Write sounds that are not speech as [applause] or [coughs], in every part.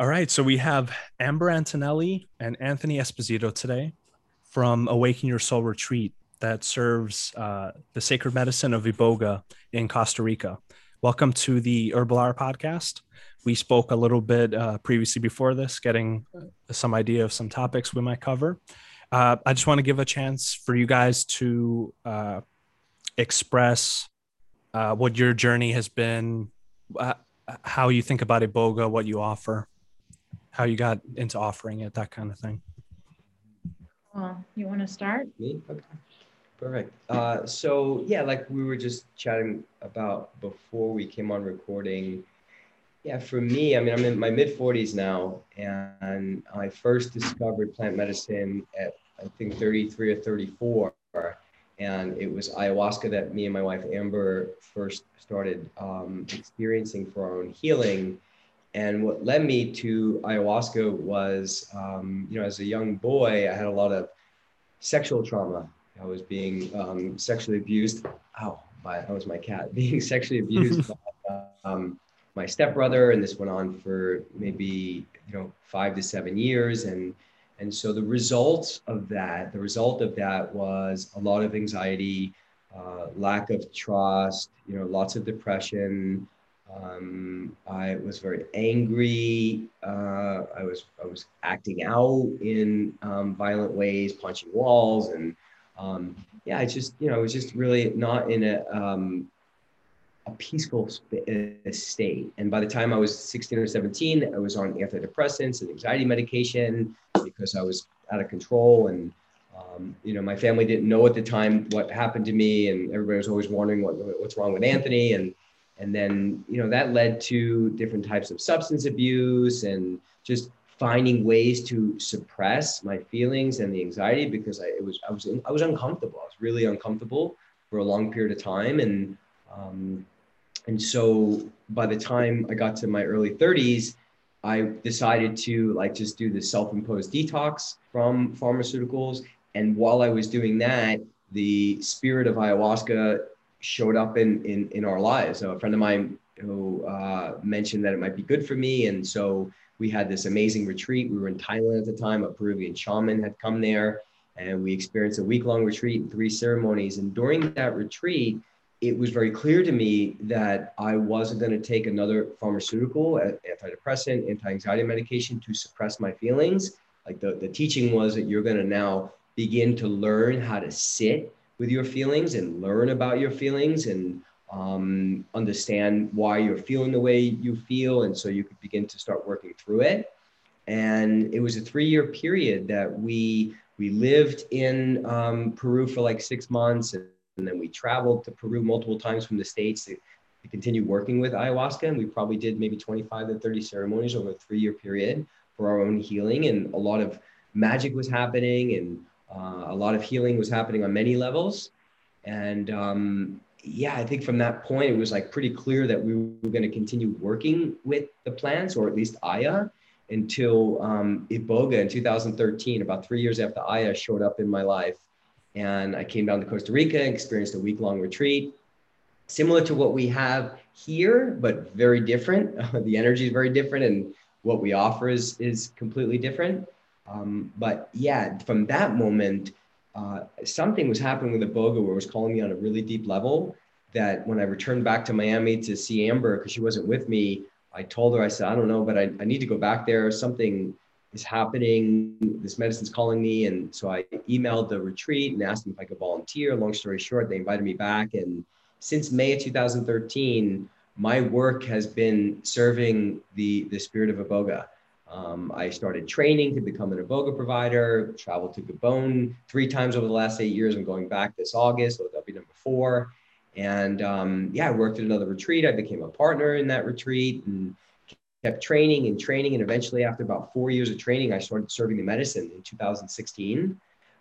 All right, so we have Amber Antonelli and Anthony Esposito today from Awaken Your Soul Retreat that serves uh, the sacred medicine of Iboga in Costa Rica. Welcome to the Herbal Hour podcast. We spoke a little bit uh, previously before this, getting some idea of some topics we might cover. Uh, I just want to give a chance for you guys to uh, express uh, what your journey has been, uh, how you think about Iboga, what you offer how you got into offering it, that kind of thing. Well, you want to start? Me? Okay. Perfect. Uh, so yeah, like we were just chatting about before we came on recording. Yeah, for me, I mean, I'm in my mid 40s now, and I first discovered plant medicine at I think 33 or 34, and it was ayahuasca that me and my wife Amber first started um, experiencing for our own healing and what led me to ayahuasca was, um, you know, as a young boy, I had a lot of sexual trauma. I was being um, sexually abused. Oh, by that was my cat [laughs] being sexually abused [laughs] by um, my stepbrother, and this went on for maybe you know five to seven years. And and so the result of that, the result of that was a lot of anxiety, uh, lack of trust, you know, lots of depression. Um, I was very angry. Uh, I was I was acting out in um, violent ways, punching walls, and um, yeah, I just you know I was just really not in a um, a peaceful state. And by the time I was 16 or 17, I was on antidepressants and anxiety medication because I was out of control and. Um, you know, my family didn't know at the time what happened to me, and everybody was always wondering what, what's wrong with Anthony. And and then you know that led to different types of substance abuse and just finding ways to suppress my feelings and the anxiety because I it was I was I was uncomfortable. I was really uncomfortable for a long period of time, and um, and so by the time I got to my early 30s, I decided to like just do the self-imposed detox from pharmaceuticals. And while I was doing that, the spirit of ayahuasca showed up in in in our lives. So a friend of mine who uh, mentioned that it might be good for me, and so we had this amazing retreat. We were in Thailand at the time. A Peruvian shaman had come there, and we experienced a week long retreat and three ceremonies. And during that retreat, it was very clear to me that I wasn't going to take another pharmaceutical, antidepressant, anti-anxiety medication to suppress my feelings. Like the, the teaching was that you're going to now begin to learn how to sit with your feelings and learn about your feelings and um, understand why you're feeling the way you feel. And so you could begin to start working through it. And it was a three year period that we, we lived in um, Peru for like six months. And, and then we traveled to Peru multiple times from the States to, to continue working with ayahuasca. And we probably did maybe 25 to 30 ceremonies over a three year period for our own healing. And a lot of magic was happening and uh, a lot of healing was happening on many levels. And um, yeah, I think from that point, it was like pretty clear that we were going to continue working with the plants, or at least Aya, until um, Iboga in 2013, about three years after Aya showed up in my life. And I came down to Costa Rica and experienced a week long retreat, similar to what we have here, but very different. [laughs] the energy is very different, and what we offer is, is completely different. Um, but yeah, from that moment, uh, something was happening with Iboga where it was calling me on a really deep level that when I returned back to Miami to see Amber, because she wasn't with me, I told her, I said, I don't know, but I, I need to go back there. Something is happening. This medicine's calling me. And so I emailed the retreat and asked them if I could volunteer. Long story short, they invited me back. And since May of 2013, my work has been serving the, the spirit of Iboga. Um, I started training to become an Iboga provider, traveled to Gabon three times over the last eight years. I'm going back this August, so that'll be number four. And um, yeah, I worked at another retreat. I became a partner in that retreat and kept training and training. And eventually, after about four years of training, I started serving the medicine in 2016,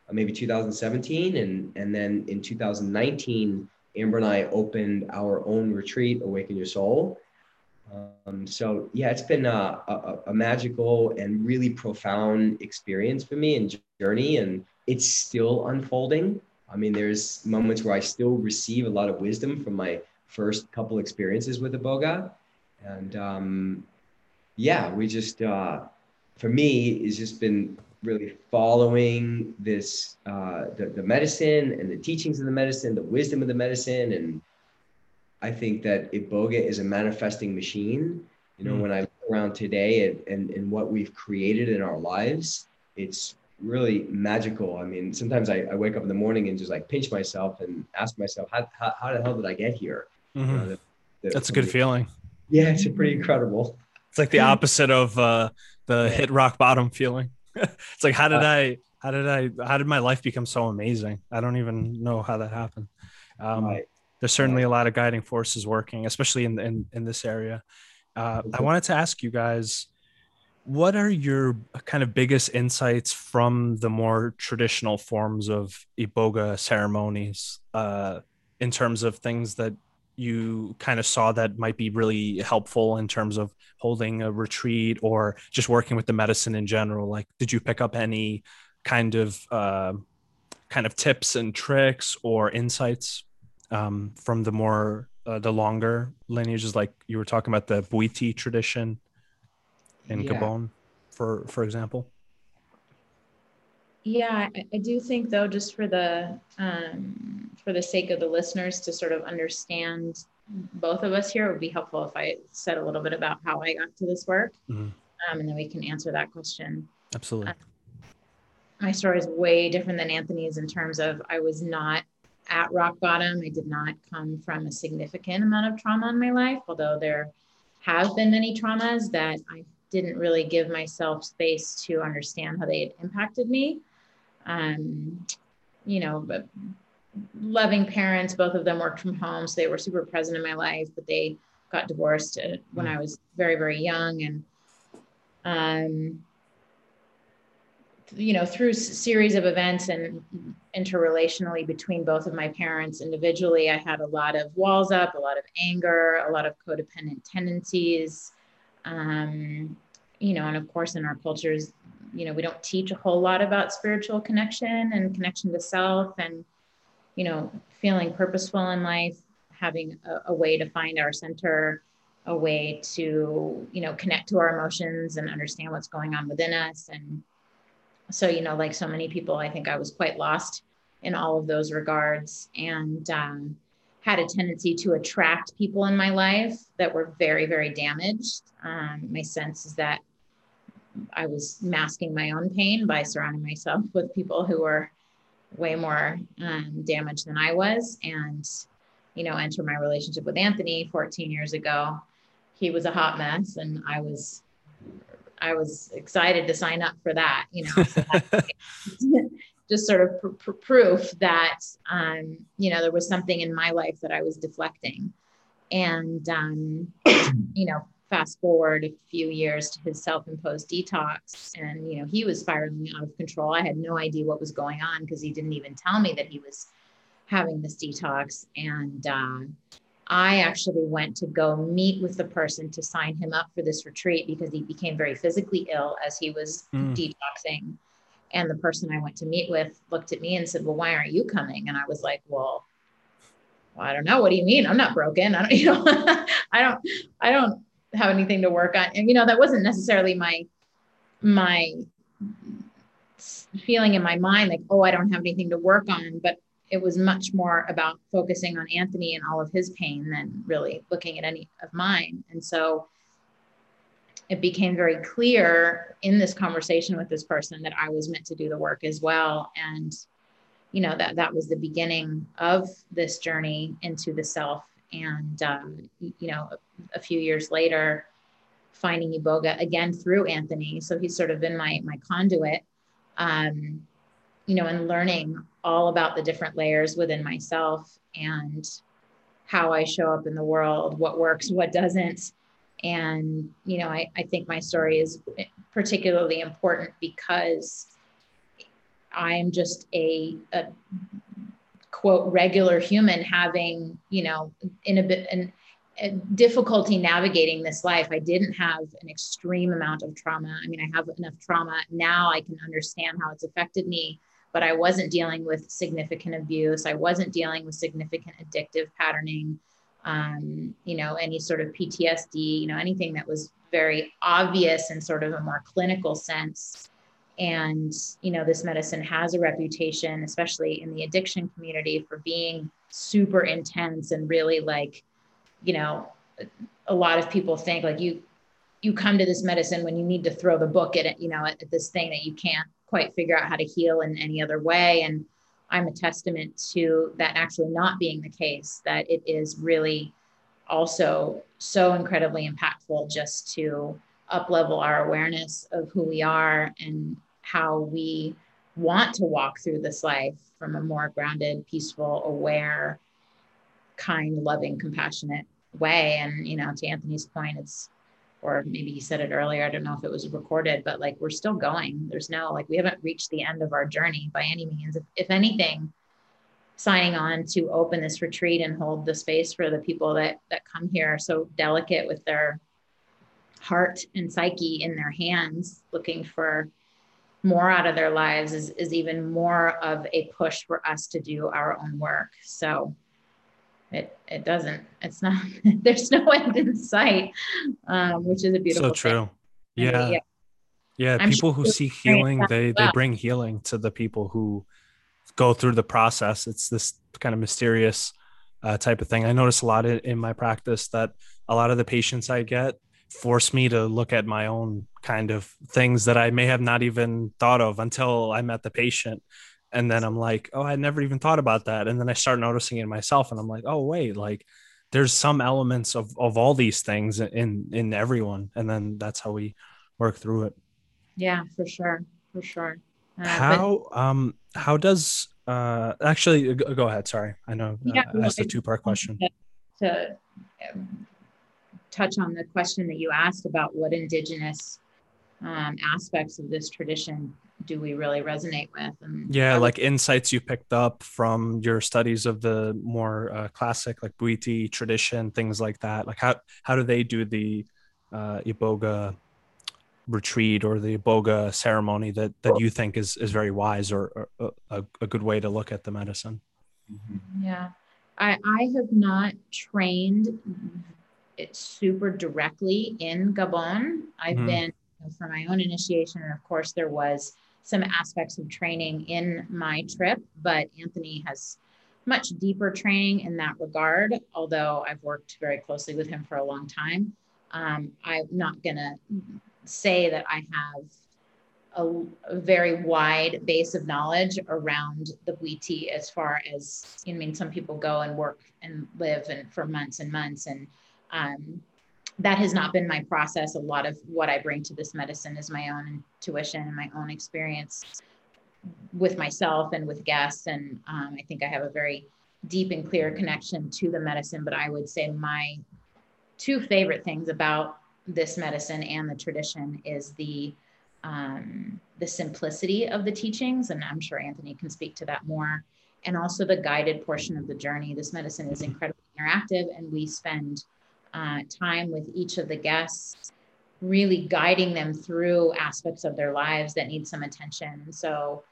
uh, maybe 2017. And, and then in 2019, Amber and I opened our own retreat, Awaken Your Soul. Um, so yeah, it's been a, a, a, magical and really profound experience for me and journey, and it's still unfolding. I mean, there's moments where I still receive a lot of wisdom from my first couple experiences with Iboga, and um, yeah, we just uh, for me, it's just been really following this uh, the, the medicine and the teachings of the medicine, the wisdom of the medicine, and I think that Iboga is a manifesting machine. You know, mm. when I look around today and, and, and what we've created in our lives, it's really magical. I mean, sometimes I, I wake up in the morning and just like pinch myself and ask myself, how, how, how the hell did I get here? Mm-hmm. You know, the, the, That's a good feeling. Yeah, it's pretty incredible. It's like the [laughs] opposite of uh, the hit rock bottom feeling. [laughs] it's like, how did uh, I, how did I, how did my life become so amazing? I don't even know how that happened. Um, right. There's certainly a lot of guiding forces working, especially in, in, in this area. Uh, I wanted to ask you guys, what are your kind of biggest insights from the more traditional forms of iboga ceremonies uh, in terms of things that you kind of saw that might be really helpful in terms of holding a retreat or just working with the medicine in general? Like did you pick up any kind of uh, kind of tips and tricks or insights um, from the more uh, the longer lineages like you were talking about the Bwiti tradition in yeah. Gabon for for example yeah, I, I do think though, just for the um, for the sake of the listeners to sort of understand both of us here, it would be helpful if I said a little bit about how I got to this work, mm-hmm. um, and then we can answer that question. Absolutely. Uh, my story is way different than Anthony's in terms of I was not at rock bottom. I did not come from a significant amount of trauma in my life, although there have been many traumas that I didn't really give myself space to understand how they had impacted me um, you know, loving parents, both of them worked from home, so they were super present in my life, but they got divorced uh, when I was very, very young. And, um, you know, through series of events and interrelationally between both of my parents individually, I had a lot of walls up, a lot of anger, a lot of codependent tendencies. Um, you know, and of course, in our cultures, you know we don't teach a whole lot about spiritual connection and connection to self and you know feeling purposeful in life having a, a, way to find our center a way to you know connect to our emotions and understand what's going on within us and so you know like so many people i think i was quite lost in all of those regards and um, had a tendency to attract people in my life that were very very damaged um, my sense is that I was masking my own pain by surrounding myself [laughs] with people who were way more um, damaged than I was. And, you know, enter my relationship with Anthony 14 years ago. He was a hot mess, and I was, I was excited to sign up for that. You know, so [laughs] [laughs] just sort of pr- pr- proof that, um, you know, there was something in my life that I was deflecting, and, um, [clears throat] you know, fast forward a few years to his self-imposed detox and you know he was spiraling out of control. I had no idea what was going on because he didn't even tell me that he was having this detox. And uh, i actually went to go meet with the person to sign him up for this retreat because he became very physically ill as he was mm. detoxing and the person i went to meet with looked at me and said well why aren't you coming and i was like well I don't know. What do you mean? I'm not broken. I don't, [laughs] you know, [laughs] I don't, I don't have anything to work on. And you know, that wasn't necessarily my my feeling in my mind like, oh, I don't have anything to work on, but it was much more about focusing on Anthony and all of his pain than really looking at any of mine. And so it became very clear in this conversation with this person that I was meant to do the work as well. And you know that that was the beginning of this journey into the self and um, you know a, few years later finding iboga again through anthony so he's sort of been my my conduit um, you know and learning all about the different layers within myself and how i show up in the world what works what doesn't. And you know i, I think my story is particularly important because i'm just a, a quote regular human having you know in a bit and difficulty navigating this life. I didn't have an extreme amount of trauma. I mean i have enough trauma. Now i can understand how it's affected me but i wasn't dealing with significant abuse i wasn't dealing with significant addictive patterning um, you know, any sort of PTSD, you know, anything that was very obvious in sort of a more clinical sense. And, you know, this medicine has a reputation, especially in the addiction community, for being super intense and really like, you know, a lot of people think like you you come to this medicine when you need to throw the book at it, you know, at, at this thing that you can't quite figure out how to heal in any other way. And I'm a testament to that actually not being the case, that it is really also so incredibly impactful just to up level our awareness of who we are and how we want to walk through this life from a more grounded, peaceful, aware, kind, loving, compassionate way. And, you know, to Anthony's point, it's or maybe he said it earlier. I don't know if it was recorded, but like we're still going. There's no like we haven't reached the end of our journey by any means. If, if anything, signing on to open this retreat and hold the space for the people that that come here are so delicate with their heart and psyche in their hands, looking for more out of their lives is, is even more of a push for us to do our own work. So it it doesn't. It's not [laughs] there's no [laughs] end in sight um, which is a beautiful so true. Yeah. yeah, yeah people sure who seek healing they well. they bring healing to the people who go through the process. It's this kind of mysterious uh, type of thing. I notice a lot in, in my practice that a lot of the patients i get force me to look at my own kind of things that i may have not even thought of until i met the patient and then i'm like oh i never even thought about that. And then i start noticing it myself and i'm like oh wait like there's some elements of of all these things in in everyone. And then that's how we work through it. Yeah for sure for sure. Uh, how but- um how does uh actually go ahead sorry. I know uh, yeah, uh, asked a two-part question. To, to um, touch on the question that you asked about what indigenous um, aspects of this tradition do we really resonate with? And yeah like insights you picked up from your studies of the more uh, classic like Bwiti tradition things like that. Like how how do they do the uh, iboga retreat or the iboga ceremony that that you think is is very wise or, or a, a good way to look at the medicine? Mm-hmm. yeah. I i have not trained it super directly in gabon. I've mm-hmm. been for my own initiation and of course there was some aspects of training in my trip, but Anthony has much deeper training in that regard, although I've worked very closely with him for a long time. Um, I'm not going to say that I have a, a, very wide base of knowledge around the Bwiti as far as, I mean, some people go and work and live and for months and months. And um, that has not been my process. A lot of what I bring to this medicine is my own intuition and my own experience with myself and with guests. And um, I think I have a very deep and clear connection to the medicine. But I would say my two favorite things about this medicine and the tradition is the um, the simplicity of the teachings, and I'm sure Anthony can speak to that more, and also the guided portion of the journey. This medicine is incredibly interactive, and we spend uh, time with each of the guests, really guiding them through aspects of their lives that need some attention. So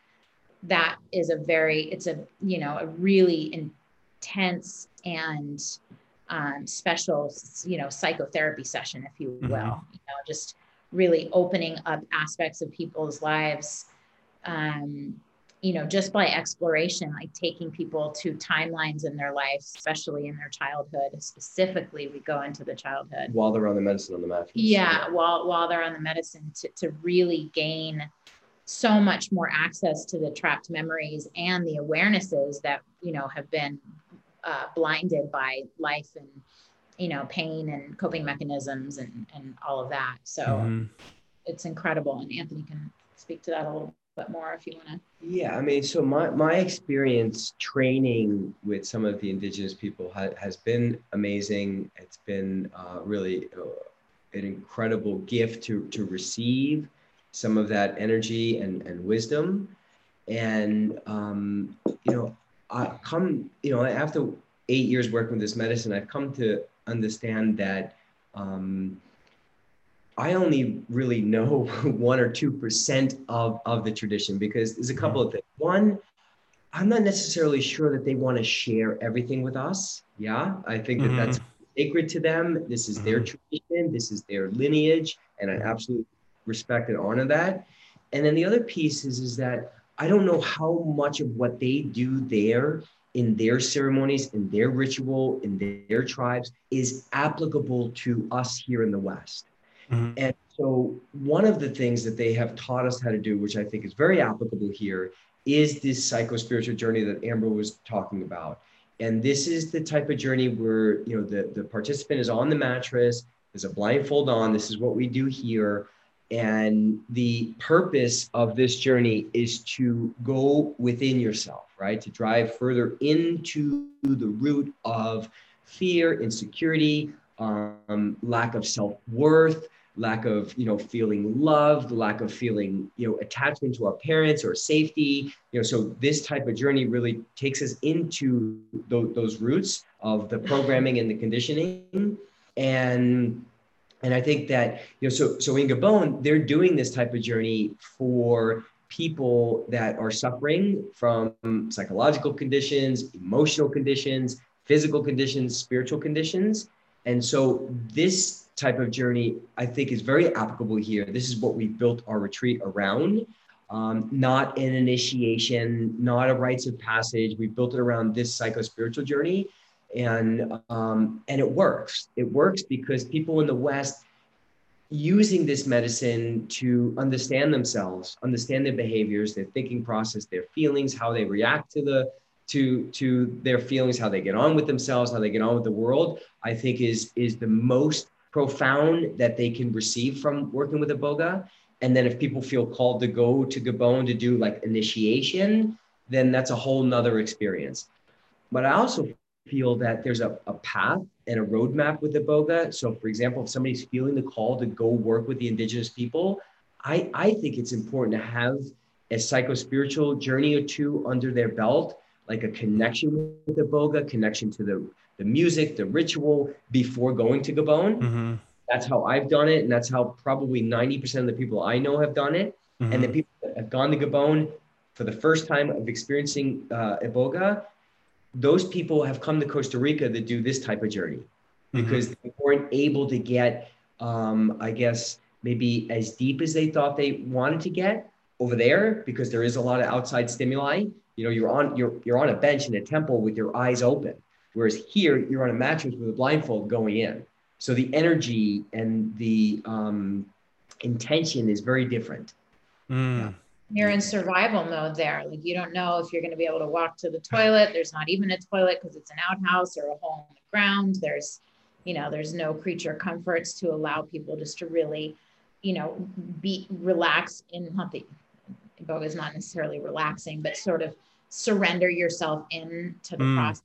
that is a very, it's a, you know, a really intense and um, special, you know, psychotherapy session, if you will, mm-hmm. you know, just really opening up aspects of people's lives um, you know, just by exploration, like taking people to timelines in their life, especially in their childhood. Specifically, we go into the childhood while they're on the medicine on the mattress. Yeah, yeah. while while they're on the medicine to to really gain so much more access to the trapped memories and the awarenesses that you know have been uh, blinded by life and you know pain and coping mechanisms and and all of that. So mm-hmm. it's incredible, and Anthony can speak to that a little bit more if you want to. Yeah, I mean, so my, my experience training with some of the indigenous people ha- has been amazing. It's been uh, really uh, an incredible gift to, to receive some of that energy and, and wisdom. And, um, you know, I come, you know, after eight years working with this medicine, I've come to understand that um, I only really know [laughs] one or two percent of of the tradition because there's a couple of things. One, I'm not necessarily sure that they want to share everything with us. Yeah, I think that mm-hmm. that's sacred to them. This is mm-hmm. their tradition. This is their lineage, and I absolutely respect and honor that. And then the other piece is is that I don't know how much of what they do there in their ceremonies, in their ritual, in their tribes is applicable to us here in the West. Mm-hmm. And so, one of the things that they have taught us how to do, which I think is very applicable here, is this psycho spiritual journey that Amber was talking about. And this is the type of journey where you know the, the participant is on the mattress, there's a blindfold on. This is what we do here. And the purpose of this journey is to go within yourself, right? To drive further into the root of fear, insecurity, um, lack of self worth, lack of you know feeling loved lack of feeling you know attachment to our parents or safety you know so this type of journey really takes us into th- those roots of the programming and the conditioning. And and i think that you know so so in gabon they're doing this type of journey for people that are suffering from psychological conditions emotional conditions physical conditions spiritual conditions and so this type of journey, I think, is very applicable here. This is what we built our retreat around. Um, not an initiation, not a rites of passage. We built it around this psycho spiritual journey, and um, and it works. It works because people in the West using this medicine to understand themselves, understand their behaviors, their thinking process, their feelings, how they react to the to to their feelings, how they get on with themselves, how they get on with the world. I think is is the most profound that they can receive from working with Iboga. And then if people feel called to go to Gabon to do like initiation, then that's a whole nother experience. But I also feel that there's a, a path and a roadmap with Iboga. So for example, if somebody's feeling the call to go work with the indigenous people, I, I think it's important to have a psycho-spiritual journey or two under their belt, like a connection with the Boga, connection to the the music, the ritual before going to Gabon. Mm-hmm. That's how I've done it. And that's how probably 90% of the people I know have done it. Mm-hmm. And the people that have gone to Gabon for the first time of experiencing uh, Iboga, those people have come to Costa Rica to do this type of journey mm-hmm. because they weren't able to get, um, I guess, maybe as deep as they thought they wanted to get over there because there is a lot of outside stimuli. You know, you're on you're you're on a bench in a temple with your eyes open. Whereas here, you're on a mattress with a blindfold going in. So the energy and the um, intention is very different. Mm. You're in survival mode there. Like you don't know if you're going to be able to walk to the toilet. There's not even a toilet because it's an outhouse or a hole in the ground. There's, you know, there's no creature comforts to allow people just to really, you know, be relax in not the Iboga is not necessarily relaxing, but sort of surrender yourself in to the mm. process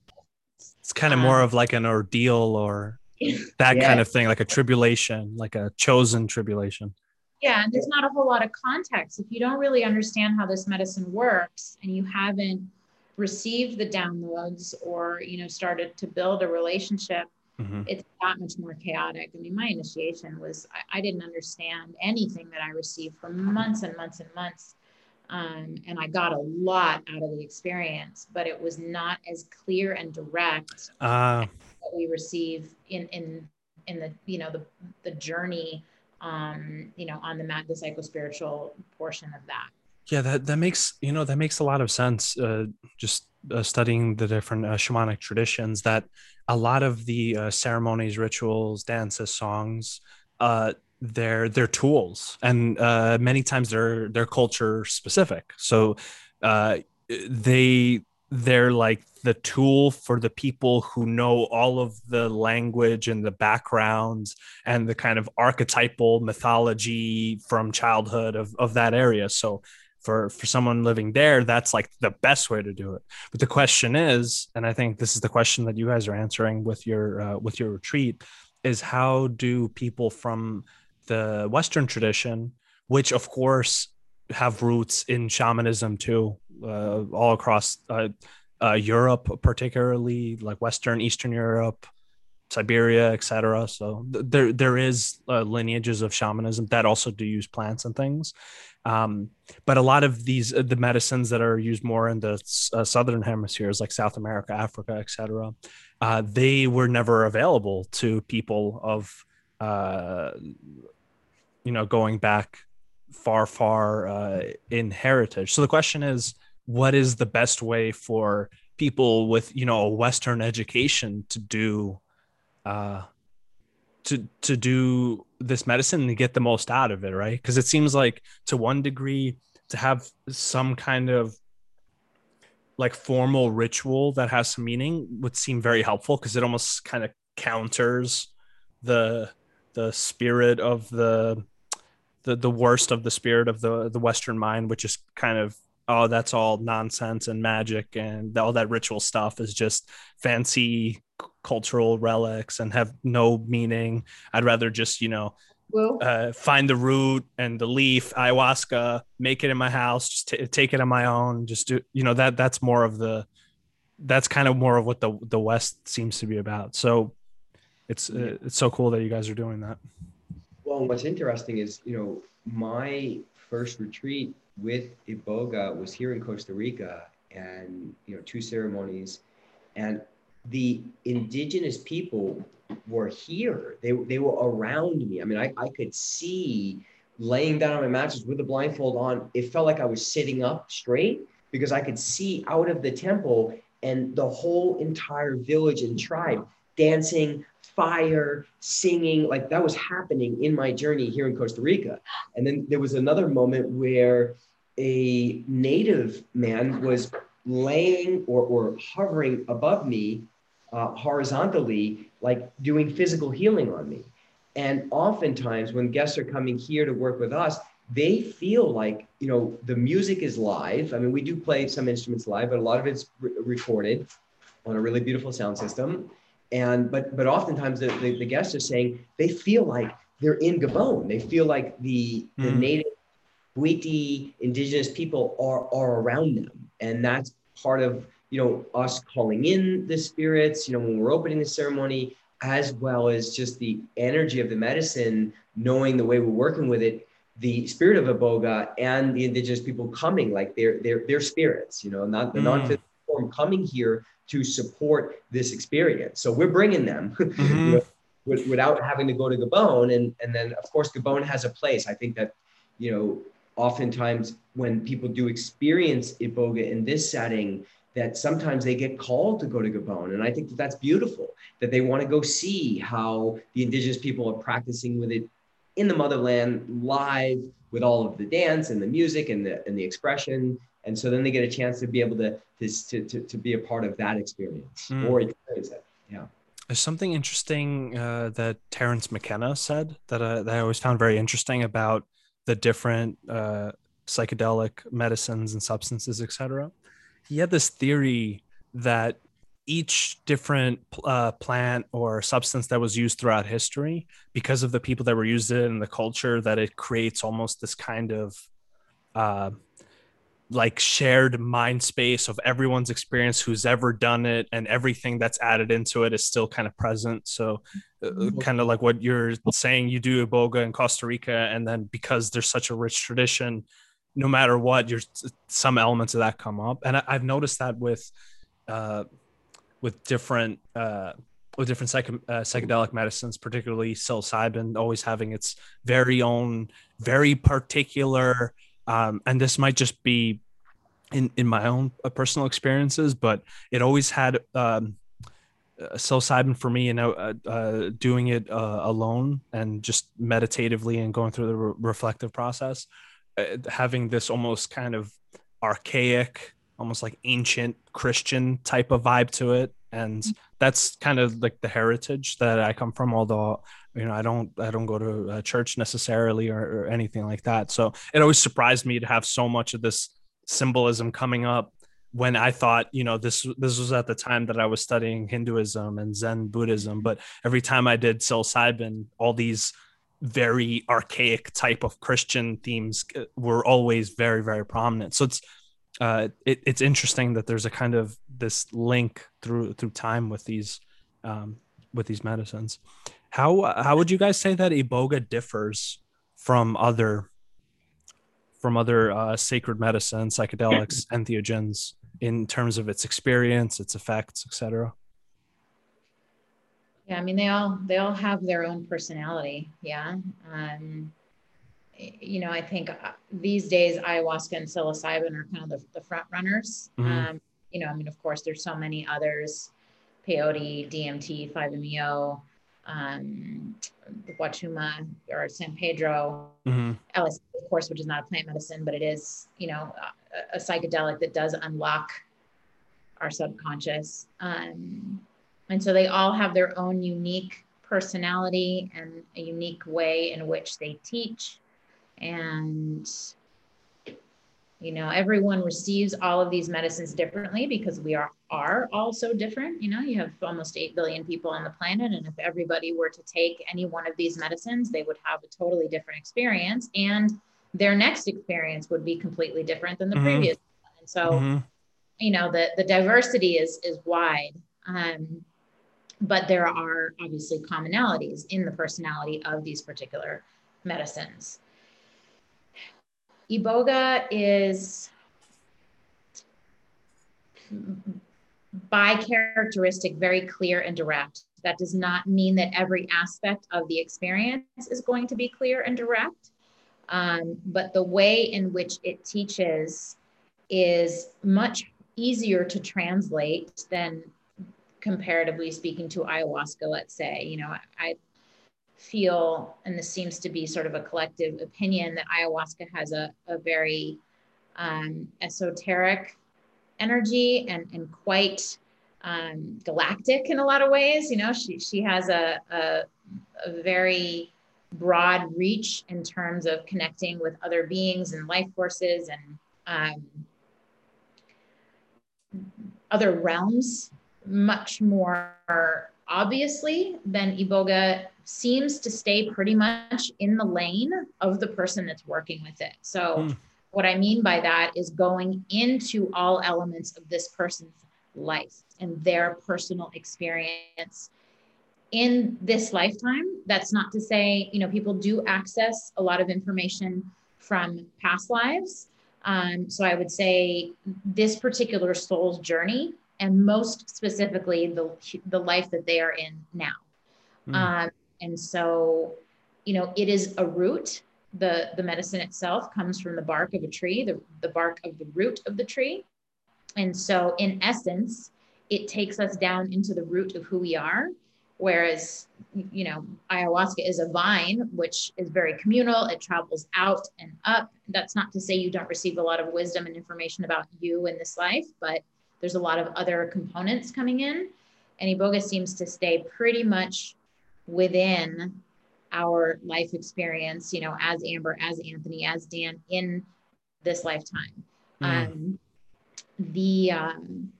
it's kind of um, more of like an ordeal or [laughs] that kind of thing, like a tribulation, like a chosen tribulation. Yeah, and there's not a whole lot of context. If you don't really understand how this medicine works and you haven't received the downloads or you know started to build a relationship, mm-hmm. it's that much more chaotic. I mean, my initiation was I, I didn't understand anything that I received for months and months and months um, and I got a lot out of the experience, but it was not as clear and direct uh, that we receive in in in the you know the the journey um, you know on the mat the psycho spiritual portion of that. Yeah, that that makes you know that makes a lot of sense. Uh, just uh, studying the different uh, shamanic traditions, that a lot of the uh, ceremonies, rituals, dances, songs uh, their their tools. And uh, many times they're they're culture specific. So uh, they they're like the tool for the people who know all of the language and the backgrounds and the kind of archetypal mythology from childhood of, of that area. So for for someone living there that's like the best way to do it. But the question is and i think this is the question that you guys are answering with your uh, with your retreat is how do people from the Western tradition, which of course have roots in shamanism too, uh, all across uh, uh, Europe, particularly like Western, Eastern Europe, Siberia, etc. So th- there there is uh, lineages of shamanism that also do use plants and things. Um, but a lot of these uh, the medicines that are used more in the uh, southern hemispheres, like South America, Africa, etc., they were never available to people of uh, you know going back far, far uh, in heritage. So the question is, what is the best way for people with you know a Western education to do? Uh, to to do this medicine and get the most out of it right because it seems like to one degree to have some kind of like formal ritual that has some meaning would seem very helpful because it almost kind of counters the the spirit of the the the worst of the spirit of the the western mind which is kind of oh that's all nonsense and magic and all that ritual stuff is just fancy cultural relics and have no meaning. I'd rather just, you know, well, uh, find the root and the leaf, ayahuasca, make it in my house, just t- take it on my own. Just do, you know, that that's more of the, that's kind of more of what the the West seems to be about. So, it's uh, it's so cool that you guys are doing that. Well, what's interesting is, you know, my first retreat with Iboga was here in Costa Rica, and you know, two ceremonies, and the indigenous people were here. They, they were around me. I mean, I, I could see laying down on my mattress with the blindfold on. It felt like I was sitting up straight because I could see out of the temple and the whole entire village and tribe dancing, fire, singing. Like that was happening in my journey here in Costa Rica. And then there was another moment where a native man was laying or, or hovering above me uh, horizontally, like doing physical healing on me. And oftentimes, when guests are coming here to work with us, they feel like you know the music is live. I mean, we do play some instruments live, but a lot of it's re- recorded on a really beautiful sound system. And but but oftentimes the, the, the, guests are saying they feel like they're in Gabon. They feel like the mm. the hmm. native Bwiti indigenous people are are around them, and that's part of you know, us calling in the spirits, you know, when we're opening the ceremony, as well as just the energy of the medicine, knowing the way we're working with it, the spirit of Iboga and the indigenous people coming, like their their their spirits, you know, not the mm. non-physical coming here to support this experience. So we're bringing them [laughs] mm-hmm. know, without having to go to Gabon. And, and then, of course, Gabon has a place. I think that, you know, oftentimes when people do experience Iboga in this setting, that sometimes they get called to go to Gabon. And I think that that's beautiful, that they want to go see how the indigenous people are practicing with it in the motherland live with all of the dance and the music and the, and the expression. And so then they get a chance to be able to, to, to, to be a part of that experience mm. or experience it. Yeah. There's something interesting uh, that Terence McKenna said that, uh, that I always found very interesting about the different uh, psychedelic medicines and substances, etc he had this theory that each different uh, plant or substance that was used throughout history, because of the people that were used it and the culture, that it creates almost this kind of uh, like shared mind space of everyone's experience who's ever done it and everything that's added into it is still kind of present so uh, mm-hmm. kind of like what you're saying you do iboga in costa rica and then because there's such a rich tradition no matter what, you're some elements of that come up, and I, have noticed that with uh, with different uh, with different psych- uh, psychedelic medicines, particularly psilocybin, always having its very own, very particular, um, and this might just be in in my own uh, personal experiences, but it always had. Um, uh, psilocybin for me, you know, uh, uh, doing it uh, alone and just meditatively and going through the re- reflective process uh, having this almost kind of archaic, almost like ancient Christian type of vibe to it. And mm-hmm. that's kind of like the heritage that I come from, although you know i don't i don't go to a church necessarily or, or, anything like that so it always surprised me to have so much of this symbolism coming up when i thought you know this this was at the time that i was studying hinduism and zen buddhism but every time i did psilocybin all these very archaic type of Christian themes uh, were always very, very prominent. So it's uh, it, it's interesting that there's a kind of this link through through time with these um, with these medicines. How how would you guys say that iboga differs from other from other uh, sacred medicine, psychedelics, [clears throat] entheogens in terms of its experience, its effects, etc.? Yeah, I mean they all they all have their own personality. Yeah. Um, you know, I think uh, these days ayahuasca and psilocybin are kind of the, the front runners. Mm-hmm. Um, you know, I mean, of course, there's so many others, peyote, DMT, 5-MeO, um, Huachuma or San Pedro, mm-hmm. LSD, of course, which is not a plant medicine, but it is, you know, a, a psychedelic that does unlock our subconscious. Um, and so they all have their own unique personality and a unique way in which they teach and you know everyone receives all of these medicines differently because we are are all so different you know you have almost 8 billion people on the planet and if everybody were to take any one of these medicines they would have a totally different experience and their next experience would be completely different than the mm-hmm. previous one. and so mm-hmm. you know the the diversity is is wide um, but there are obviously commonalities in the personality of these particular medicines Iboga is by characteristic very clear and direct. That does not mean that every aspect of the experience is going to be clear and direct. Um, but the way in which it teaches is much easier to translate than comparatively speaking to ayahuasca, let's say. You know, I, feel, and this seems to be sort of a collective opinion, that ayahuasca has a, a very um, esoteric energy and, and quite um, galactic in a lot of ways. You know, she, she has a, a, a very broad reach in terms of connecting with other beings and life forces and um, other realms much more obviously than iboga seems to stay pretty much in the lane of the person that's working with it. So, mm. what I mean by that is going into all elements of this person's life and their personal experience in this lifetime. That's not to say, you know, people do access a lot of information from past lives. Um, so, I would say this particular soul's journey, and most specifically, the, the life that they are in now. Mm. Um, and so, you know, it is a root. The, the medicine itself comes from the bark of a tree, the, the bark of the root of the tree. And so, in essence, it takes us down into the root of who we are. Whereas, you know, ayahuasca is a vine, which is very communal. It travels out and up. That's not to say you don't receive a lot of wisdom and information about you in this life, but there's a lot of other components coming in. And Iboga seems to stay pretty much within our life experience, you know, as Amber, as Anthony, as Dan in this lifetime. Mm. Um, the um,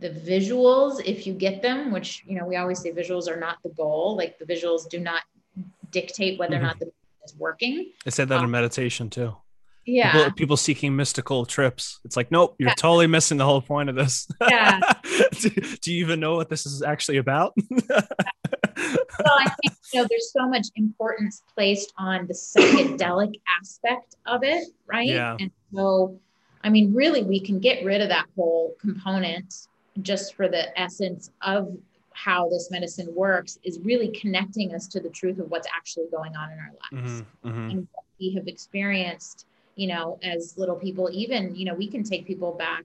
the visuals, if you get them, which you know, we always say visuals are not the goal. Like the visuals do not dictate whether mm-hmm. or not the is working. I said that um, in meditation too yeah. people, people, seeking mystical trips. It's like nope you're yeah. totally missing the whole point of this. Yeah. [laughs] Do, do, you even know what this is actually about? [laughs] Well i think you know there's so much importance placed on the psychedelic [coughs] aspect of it right? Yeah. And so i mean really we can get rid of that whole component just for the essence of how this medicine works is really connecting us to the truth of what's actually going on in our lives. Mm-hmm, mm-hmm. and what we have experienced you know, as little people, even, you know, we can take people back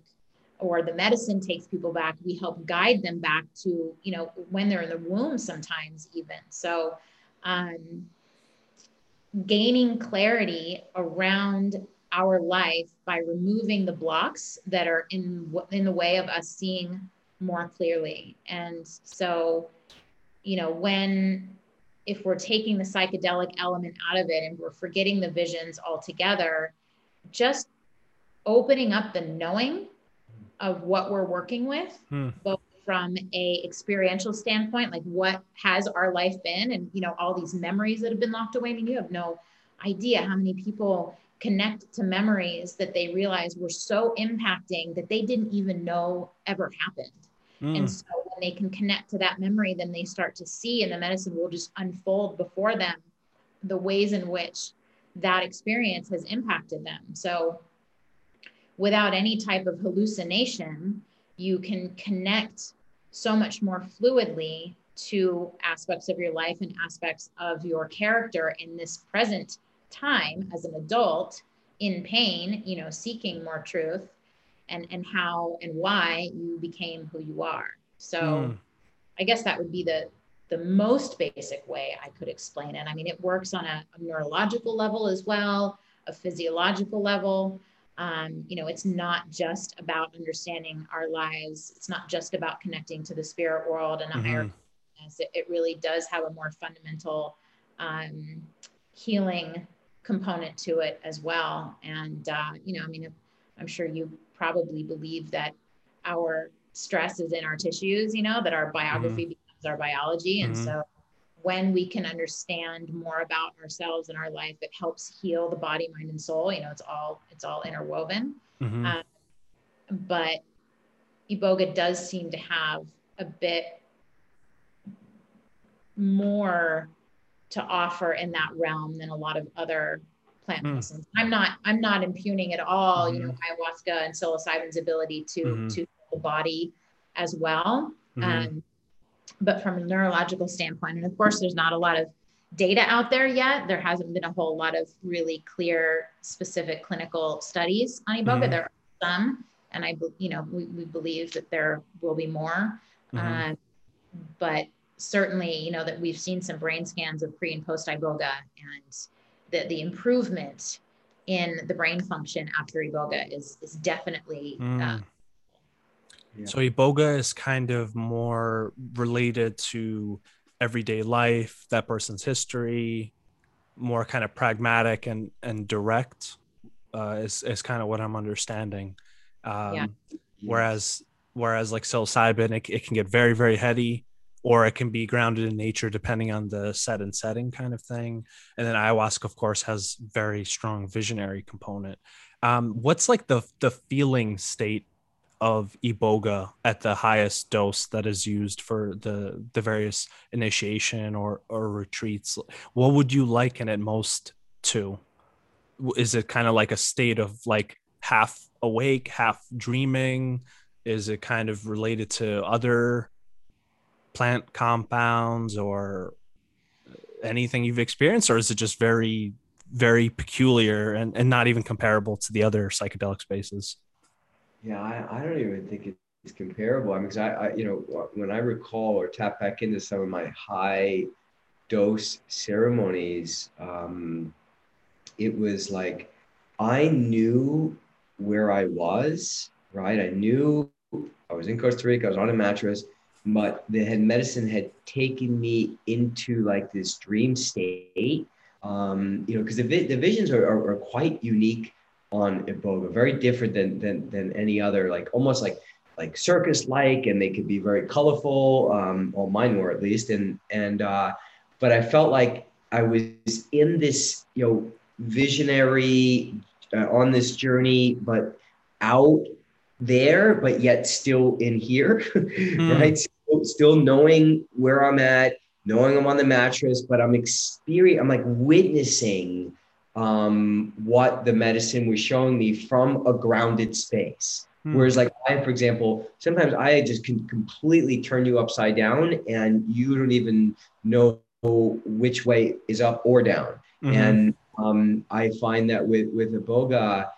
or the medicine takes people back. We help guide them back to, you know, when they're in the womb sometimes even. So, um, gaining clarity around our life by removing the blocks that are in in the way of us seeing more clearly. And so, you know, when if we're taking the psychedelic element out of it and we're forgetting the visions altogether, just opening up the knowing of what we're working with, hmm. both from a experiential standpoint, like what has our life been, and you know all these memories that have been locked away. I mean, you have no idea how many people connect to memories that they realize were so impacting that they didn't even know ever happened. Mm. And so when they can connect to that memory, then they start to see, and the medicine will just unfold before them the ways in which that experience has impacted them. So, without any type of hallucination, you can connect so much more fluidly to aspects of your life and aspects of your character in this present time as an adult in pain, you know, seeking more truth and and how and why you became who you are. So mm. I guess that would be the the most basic way I could explain it. I mean, it works on a, a neurological level as well, a physiological level. Um, you know, it's not just about understanding our lives. It's not just about connecting to the spirit world and a mm-hmm. higher it, it, really does have a more fundamental um, healing component to it as well. And, uh, you know, I mean, I'm sure you probably believe that our stress is in our tissues, you know, that our biography mm-hmm. becomes our biology. And mm-hmm. so when we can understand more about ourselves and our life, it helps heal the body, mind, and soul. You know, it's all it's all interwoven. Mm-hmm. Um, but iboga does seem to have a bit more to offer in that realm than a lot of other plant mm. medicines. I'm not I'm not impugning at all, mm-hmm. you know, mm-hmm. ayahuasca and psilocybin's ability to mm-hmm. to the body as well. Mm-hmm. Um, but from a neurological standpoint, and of course, there's not a lot of data out there yet. There hasn't been a whole lot of really clear, specific clinical studies on iboga. Mm-hmm. There are some, and I, you know, we, we believe that there will be more. Uh, but certainly, you know, that we've seen some brain scans of pre and post iboga and that the improvement in the brain function after iboga is, is definitely. Mm. Uh, yeah. So iboga is kind of more related to everyday life, that person's history, more kind of pragmatic and, and direct uh, is, is kind of what I'm understanding. Um, yeah. Whereas, whereas like psilocybin, it, it can get very, very heady or it can be grounded in nature depending on the set and setting kind of thing and then ayahuasca of course has very strong visionary component um, what's like the the feeling state of iboga at the highest dose that is used for the the various initiation or or retreats. What would you liken it most to? Is it kind of like a state of like half awake half dreaming? Is it kind of related to other plant compounds or anything you've experienced, or is it just very, very peculiar and, and not even comparable to the other psychedelic spaces? Yeah, I, I don't even think it's comparable. I mean, because I, I, you know, when I recall or tap back into some of my high dose ceremonies, um, it was like I knew where I was, right? I knew I was in Costa Rica, I was on a mattress but the head medicine had taken me into like this dream state. Um, you know, because the, the visions are, are, are, quite unique on Iboga, very different than, than, than any other, like almost like like circus like, and they could be very colorful. Um, well, mine were at least, and and uh, but I felt like I was in this, you know, visionary uh, on this journey, but out there, but yet still in here, [laughs] mm. right? still knowing where I'm at, knowing I'm on the mattress, but I'm experiencing, I'm like witnessing um, what the medicine was showing me from a grounded space. Hmm. Whereas, like I, for example, sometimes I just can completely turn you upside down, and you don't even know which way is up or down. Mm-hmm. And um, I find that with with Iboga,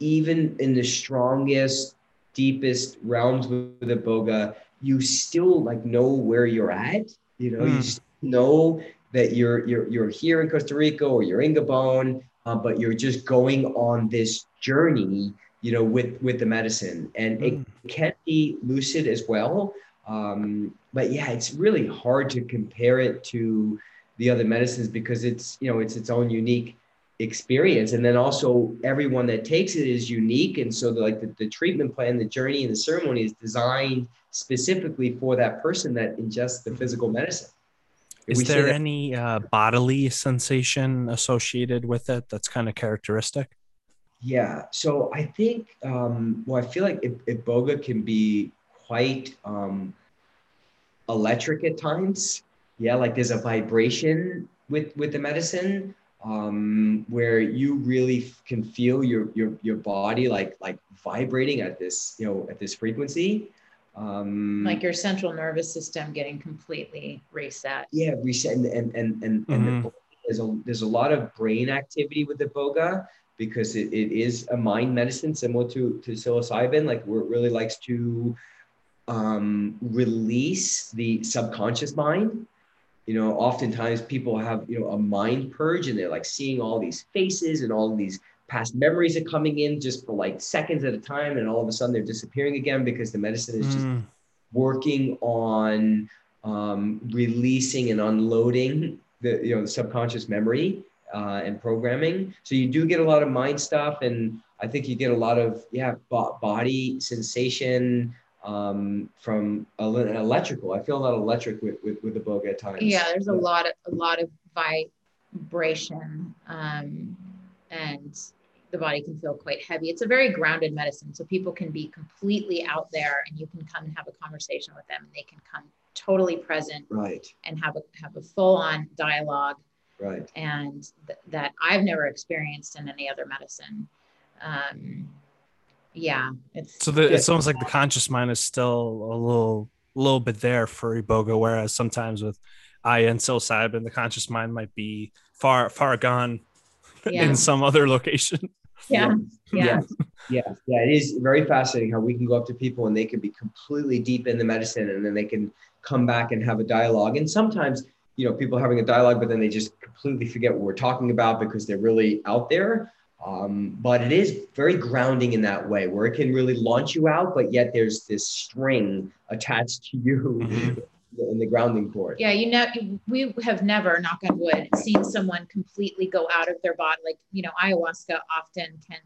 even in the strongest, deepest realms with Iboga, you still like know where you're at. You know, mm. you know that you're you're you're here in Costa Rica or you're in Gabon, uh, but you're just going on this journey. You know, with with the medicine, and mm. it can be lucid as well. Um, but yeah, it's really hard to compare it to the other medicines because it's you know it's its own unique experience and then also everyone that takes it is unique and so the, like the, the treatment plan the journey and the ceremony is designed specifically for that person that ingests the physical medicine is there that- any uh, bodily sensation associated with it that's kind of characteristic yeah so i think um, well i feel like iboga can be quite um, electric at times. Yeah, like there's a vibration with with the medicine um, where you really can feel your your your body like like vibrating at this you know at this frequency. Um, like your central nervous system getting completely reset. yeah, reset and and and and, and Mhm. the, there's a there's a lot of brain activity with the boga because it, it is a mind medicine similar to to psilocybin. Like where it really likes to um, release the subconscious mind. You know, oftentimes people have you know a mind purge and they're like seeing all these faces and all these past memories are coming in just for like seconds at a time, and all of a sudden they're disappearing again because the medicine is just Mm, working on um, releasing and unloading the you know the subconscious memory uh, and programming. So you do get a lot of mind stuff, and I think you get a lot of yeah bo- body sensation um, from a, an electrical. I feel a lot of electric with with, with the boga at times. Yeah, there's a lot of a lot of vibration, um, and the body can feel quite heavy. It's a very grounded medicine, so people can be completely out there, and you can come and have a conversation with them, and they can come totally present Right. and have a have a full on dialogue, Right. and th- that I've never experienced in any other medicine. Um, yeah, it's so the, it's almost like the conscious mind is still a little little bit there for iboga whereas sometimes with aya and psilocybin the conscious mind might be far far gone [laughs] Yeah. in some other location yeah, yeah, Yeah, yeah, it is very fascinating how we can go up to people and they can be completely deep in the medicine and then they can come back and have a dialogue. And sometimes, you know, people having a dialogue, but then they just completely forget what we're talking about because they're really out there. Um, but it is very grounding in that way where it can really launch you out, but yet there's this string attached to you [laughs] Mhm. In the grounding cord. Yeah, you know, we have never, knock on wood, seen someone completely go out of their body. Like, you know, ayahuasca often can,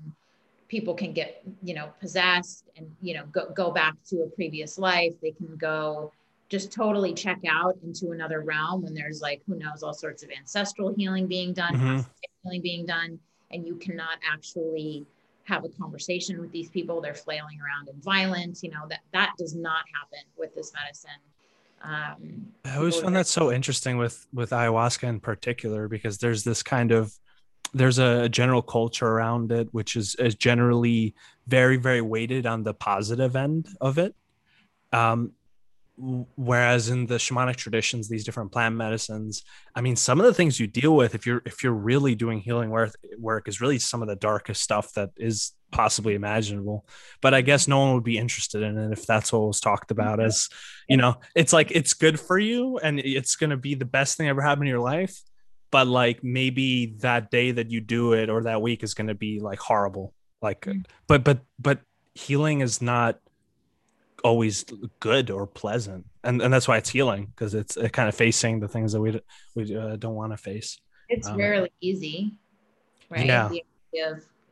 people can get, you know, possessed and, you know, go, go back to a previous life. They can go just totally check out into another realm when there's like, who knows, all sorts of ancestral healing being done, Mhm. healing being done, and you cannot actually have a conversation with these people. They're flailing around in violence. You know, that, that does not happen with this medicine. Um, I always found that so interesting with with ayahuasca in particular because there's this kind of there's a general culture around it which is is generally very very weighted on the positive end of it. Um whereas in the shamanic traditions these different plant medicines i mean some of the things you deal with if you're if you're really doing healing work work is really some of the darkest stuff that is possibly imaginable but i guess no one would be interested in it if that's what was talked about as you know it's like it's good for you and it's going to be the best thing ever happened in your life but like maybe that day that you do it or that week is going to be like horrible. Like Mm. but but but healing is not always good or pleasant. And and that's why it's healing because it's kind of facing the things that we we uh, don't want to face. It's Um, rarely easy right? Yeah.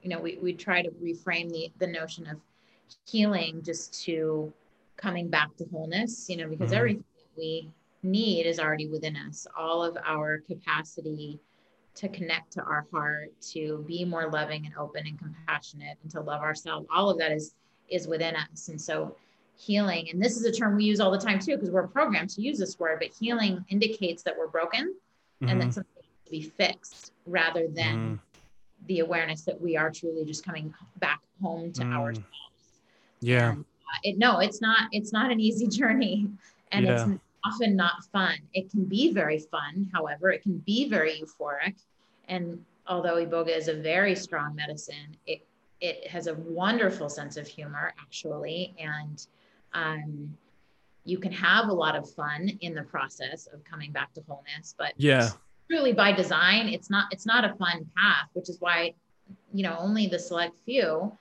The idea of you know we, we try to reframe the the notion of healing just to coming back to wholeness you know because Mhm. everything we need is already within us all of our capacity to connect to our heart to be more loving and open and compassionate and to love ourselves all of that is is within us and so healing and this is a term we use all the time too because we're programmed to use this word but healing indicates that we're broken and Mhm. that something needs to be fixed rather than Mhm. The awareness that we are truly just coming back home to Mm. ourselves. yeah And, uh, it, no, it's not. It's not an easy [laughs] journey, and Yeah. it's often not fun. It can be very fun, however, it can be very euphoric. And although iboga is a very strong medicine, it it has a wonderful sense of humor actually, and um, you can have a lot of fun in the process of coming back to wholeness. But yeah truly by design it's not it's not a fun path which is why you know only the select few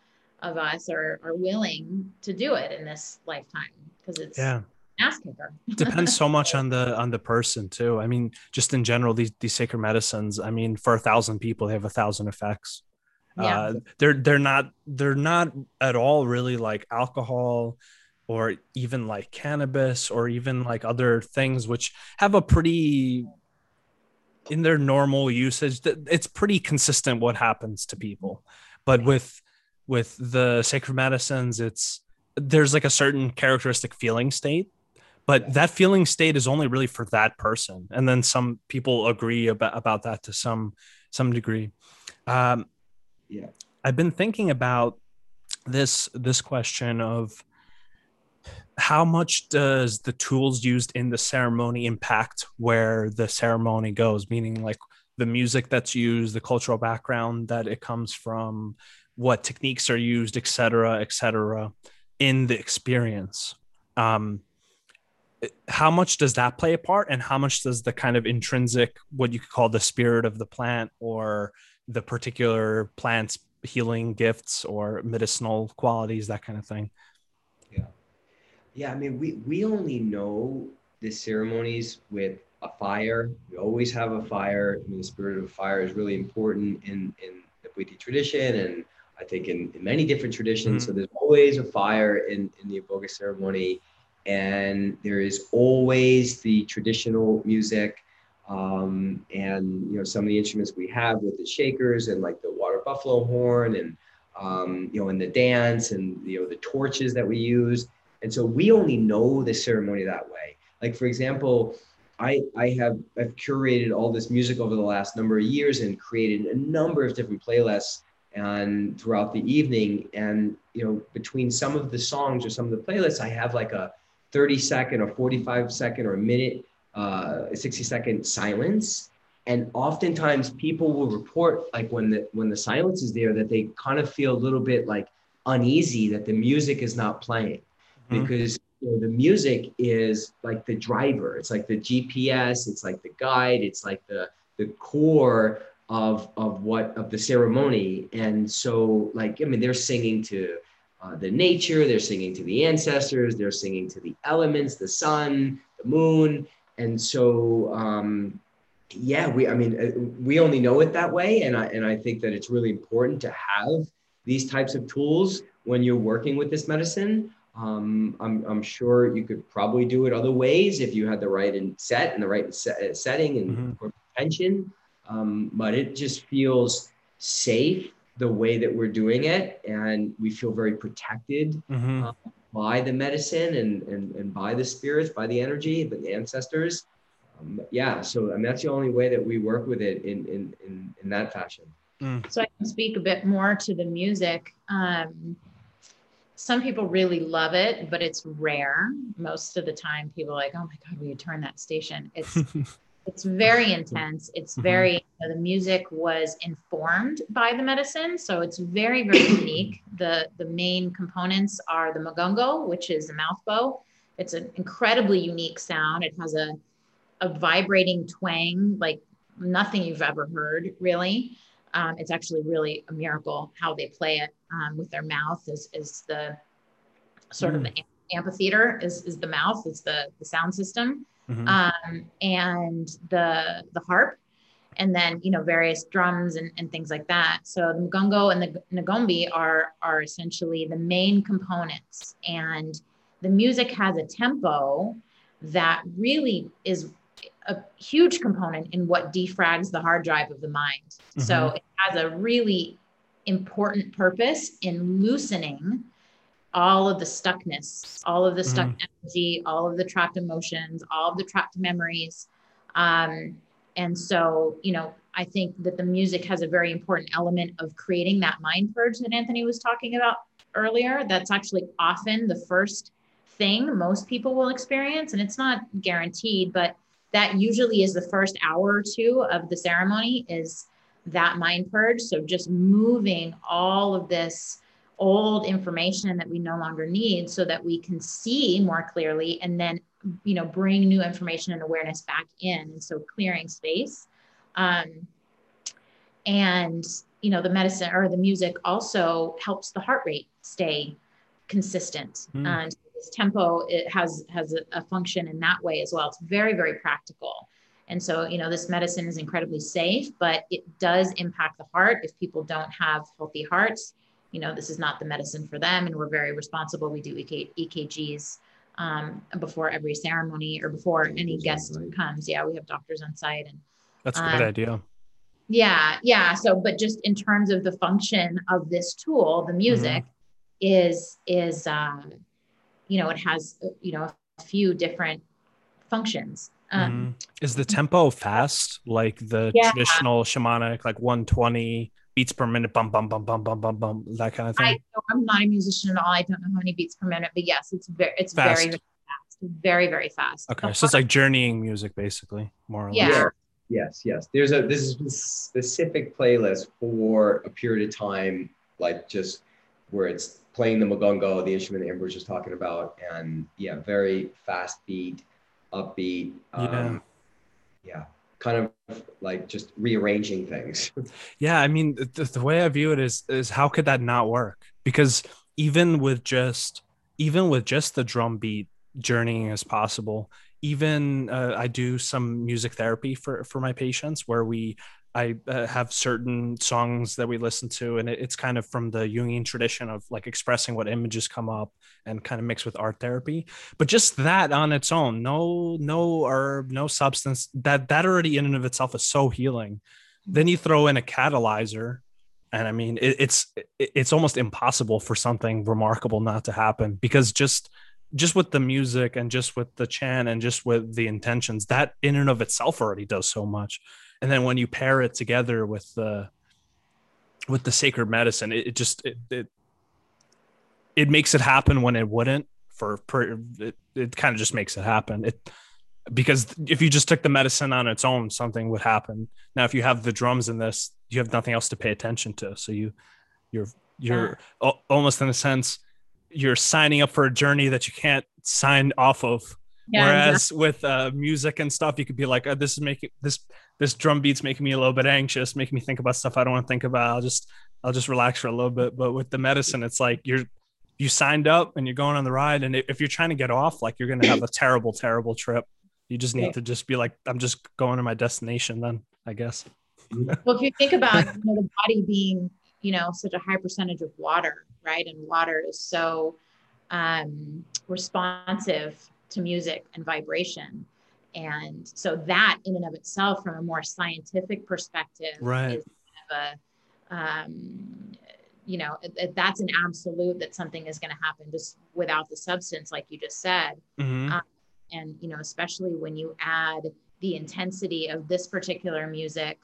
of us are are willing to do it in this lifetime because it's yeah. ass kicker. [laughs] Depends so much on the on the person too. I mean just in general these these sacred medicines i mean for a thousand people they have a thousand effects. Yeah. Uh, they're they're not they're not at all really like alcohol or even like cannabis or even like other things which have a pretty in their normal usage it's pretty consistent what happens to people. But with with the sacred medicines it's there's like a certain characteristic feeling state but that feeling state is only really for that person. And then some people agree about, about that to some some degree. Um, yeah. I've been thinking about this this question of how much does the tools used in the ceremony impact where the ceremony goes? Meaning like the music that's used the cultural background that it comes from what techniques are used et cetera et cetera in the experience. Um, how much does that play a part and how much does the kind of intrinsic what you could call the spirit of the plant or the particular plant's healing gifts or medicinal qualities that kind of thing yeah i mean we we only know the ceremonies with a fire. We always have a fire. I mean the spirit of fire is really important in in the Bwiti tradition and i think in, in many different traditions. Mm-hmm. so there's always a fire in in the iboga ceremony and there is always the traditional music um, and you know some of the instruments we have with the shakers and like the water buffalo horn and um, you know and the dance and you know the torches that we use and so we only know the ceremony that way. Like for example I, I have I've curated all this music over the last number of years and created a number of different playlists and throughout the evening. And you know between some of the songs or some of the playlists I have like a 30 second or 45 second or a minute, uh, 60 second silence. And oftentimes people will report like when the when the silence is there that they kind of feel a little bit like uneasy that the music is not playing mm-hmm. because you know, the music is like the driver. It's like the GPS. It's like the guide. It's like the the core of of what of the ceremony. And so like I mean they're singing to uh, the nature, they're singing to the ancestors, they're singing to the elements, the sun, the moon. And so, um, yeah, we, I mean, uh, we only know it that way. And I, and I think that it's really important to have these types of tools when you're working with this medicine. Um, I'm, I'm sure you could probably do it other ways if you had the right in set and the right set, setting and mm-hmm. intention. Um, but it just feels safe the way that we're doing it and we feel very protected mm-hmm. uh, by the medicine and, and and by the spirits by the energy the ancestors um, yeah so I mean, that's the only way that we work with it in in in, in that fashion mm. so i can speak a bit more to the music um, some people really love it but it's rare most of the time people are like oh my god will you turn that station it's [laughs] it's very intense. It's mm-hmm. very, you know, the music was informed by the medicine. So it's very, very [coughs] unique. The, the main components are the moungongo, which is a mouth bow. It's an incredibly unique sound. It has a, a vibrating twang like nothing you've ever heard, really. Um, it's actually really a miracle how they play it um, with their mouth is, is the sort mm. of the amphitheater is, is the mouth, it's the, the sound system mm-hmm. um, and the the harp, and then you know various drums and, and things like that. So the moungongo and the ngombi are are essentially the main components, and the music has a tempo that really is a huge component in what defrags the hard drive of the mind. Mm-hmm. So it has a really important purpose in loosening all of the stuckness, all of the stuck mm. energy, all of the trapped emotions, all of the trapped memories. Um, and so, you know, I think that the music has a very important element of creating that mind purge that Anthony was talking about earlier. That's actually often the first thing most people will experience. And it's not guaranteed, but that usually is the first hour or two of the ceremony is that mind purge. So just moving all of this old information that we no longer need so that we can see more clearly and then you know bring new information and awareness back in and so clearing space um, and you know the medicine or the music also helps the heart rate stay consistent mm. and this tempo it has has a, a function in that way as well it's very very practical and so you know this medicine is incredibly safe but it does impact the heart if people don't have healthy hearts you know, this is not the medicine for them. And we're very responsible. We do EK, EKGs um, before every ceremony or before any guest comes. Yeah, we have doctors on site. And that's a good um, idea. Yeah, yeah. So, but just in terms of the function of this tool, the music mm-hmm. Is is uh, you know it has you know a few different functions. Um, Mhm. Is the tempo fast, like the Yeah. traditional shamanic, like 120 beats per minute, bum bum bum bum bum bum bum, that kind of thing? I I'm not a musician at all. I don't know how many beats per minute, but yes, it's very it's Fast. very very fast, very very fast. okay, The so it's like journeying music, basically, more or Yeah. less. Yeah. Yes, yes. There's a this is a specific playlist for a period of time, like just where it's playing the moungongo, the instrument that Amber was just talking about, and yeah, very fast beat, upbeat. Um, yeah, kind of like just rearranging things. [laughs] Yeah, I mean, the, the way I view it is is how could that not work? Because even with just even with just the drum beat, journeying is possible. Even uh, I do some music therapy for for my patients where we I uh, have certain songs that we listen to, and it, it's kind of from the Jungian tradition of like expressing what images come up and kind of mixed with art therapy. But just that on its own, no no herb, no substance, that that already in and of itself is so healing then you throw in a catalyzer and i mean it, it's it, it's almost impossible for something remarkable not to happen because just just with the music and just with the chant and just with the intentions that in and of itself already does so much and then when you pair it together with the with the sacred medicine it, it just it, it it makes it happen when it wouldn't for, for it, it kind of just makes it happen. It because if you just took the medicine on its own something would happen. Now if you have the drums in this you have nothing else to pay attention to. So you you're you're al- almost in a sense you're signing up for a journey that you can't sign off of. Yeah, whereas with uh, music and stuff you could be like oh, this is making this this drum beat's making me a little bit anxious making me think about stuff i don't want to think about i'll just i'll just relax for a little bit but with the medicine it's like you're you signed up and you're going on the ride and if you're trying to get off like you're going to have a terrible terrible trip you just need Yeah. to just be like i'm just going to my destination then i guess [laughs] Well, if you think about you know, the body being, you know, such a high percentage of water, right? And water is so um, responsive to music and vibration. And so that in and of itself, from a more scientific perspective, Right. is kind of a, um, you know, that's an absolute that something is going to happen just without the substance, like you just said Mhm. Uh, and you know especially when you add the intensity of this particular music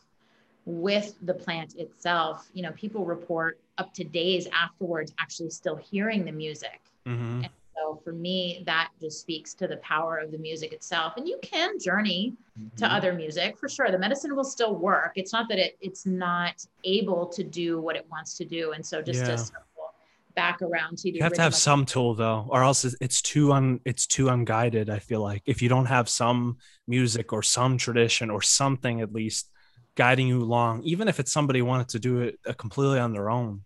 with the plant itself you know people report up to days afterwards actually still hearing the music Mhm. So for me that just speaks to the power of the music itself. And you can journey to Mm-hmm. other music for sure. The medicine will still work. It's not that it it's not able to do what it wants to do. And so just Yeah. to back around to the you have to have some tool though or else it's- it's too un it's too unguided i feel like. If you don't have some music or some tradition or something at least guiding you along even if it's somebody wanted to do it uh, completely on their own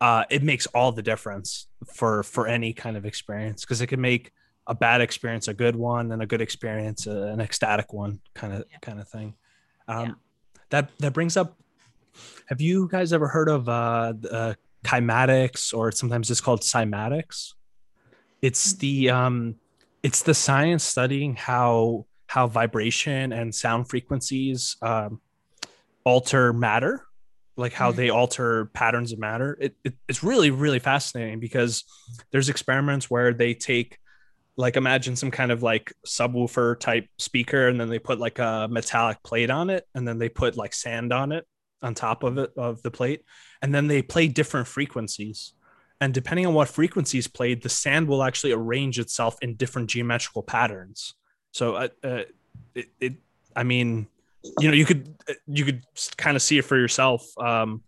uh it makes all the difference for for any kind of experience because it can make a bad experience a good one and a good experience uh, an ecstatic one kind of Yeah. kind of thing um Yeah. that that brings up have you guys ever heard of uh, uh kymatics or sometimes it's called cymatics it's the um it's the science studying how how vibration and sound frequencies um alter matter like how they alter patterns of matter it, it it's really really fascinating because there's experiments where they take like imagine some kind of like subwoofer type speaker and then they put like a metallic plate on it and then they put like sand on it on top of it of the plate and then they play different frequencies. And depending on what frequencies played the sand will actually arrange itself in different geometrical patterns. So uh, uh, it, it i mean you know you could you could kind of see it for yourself um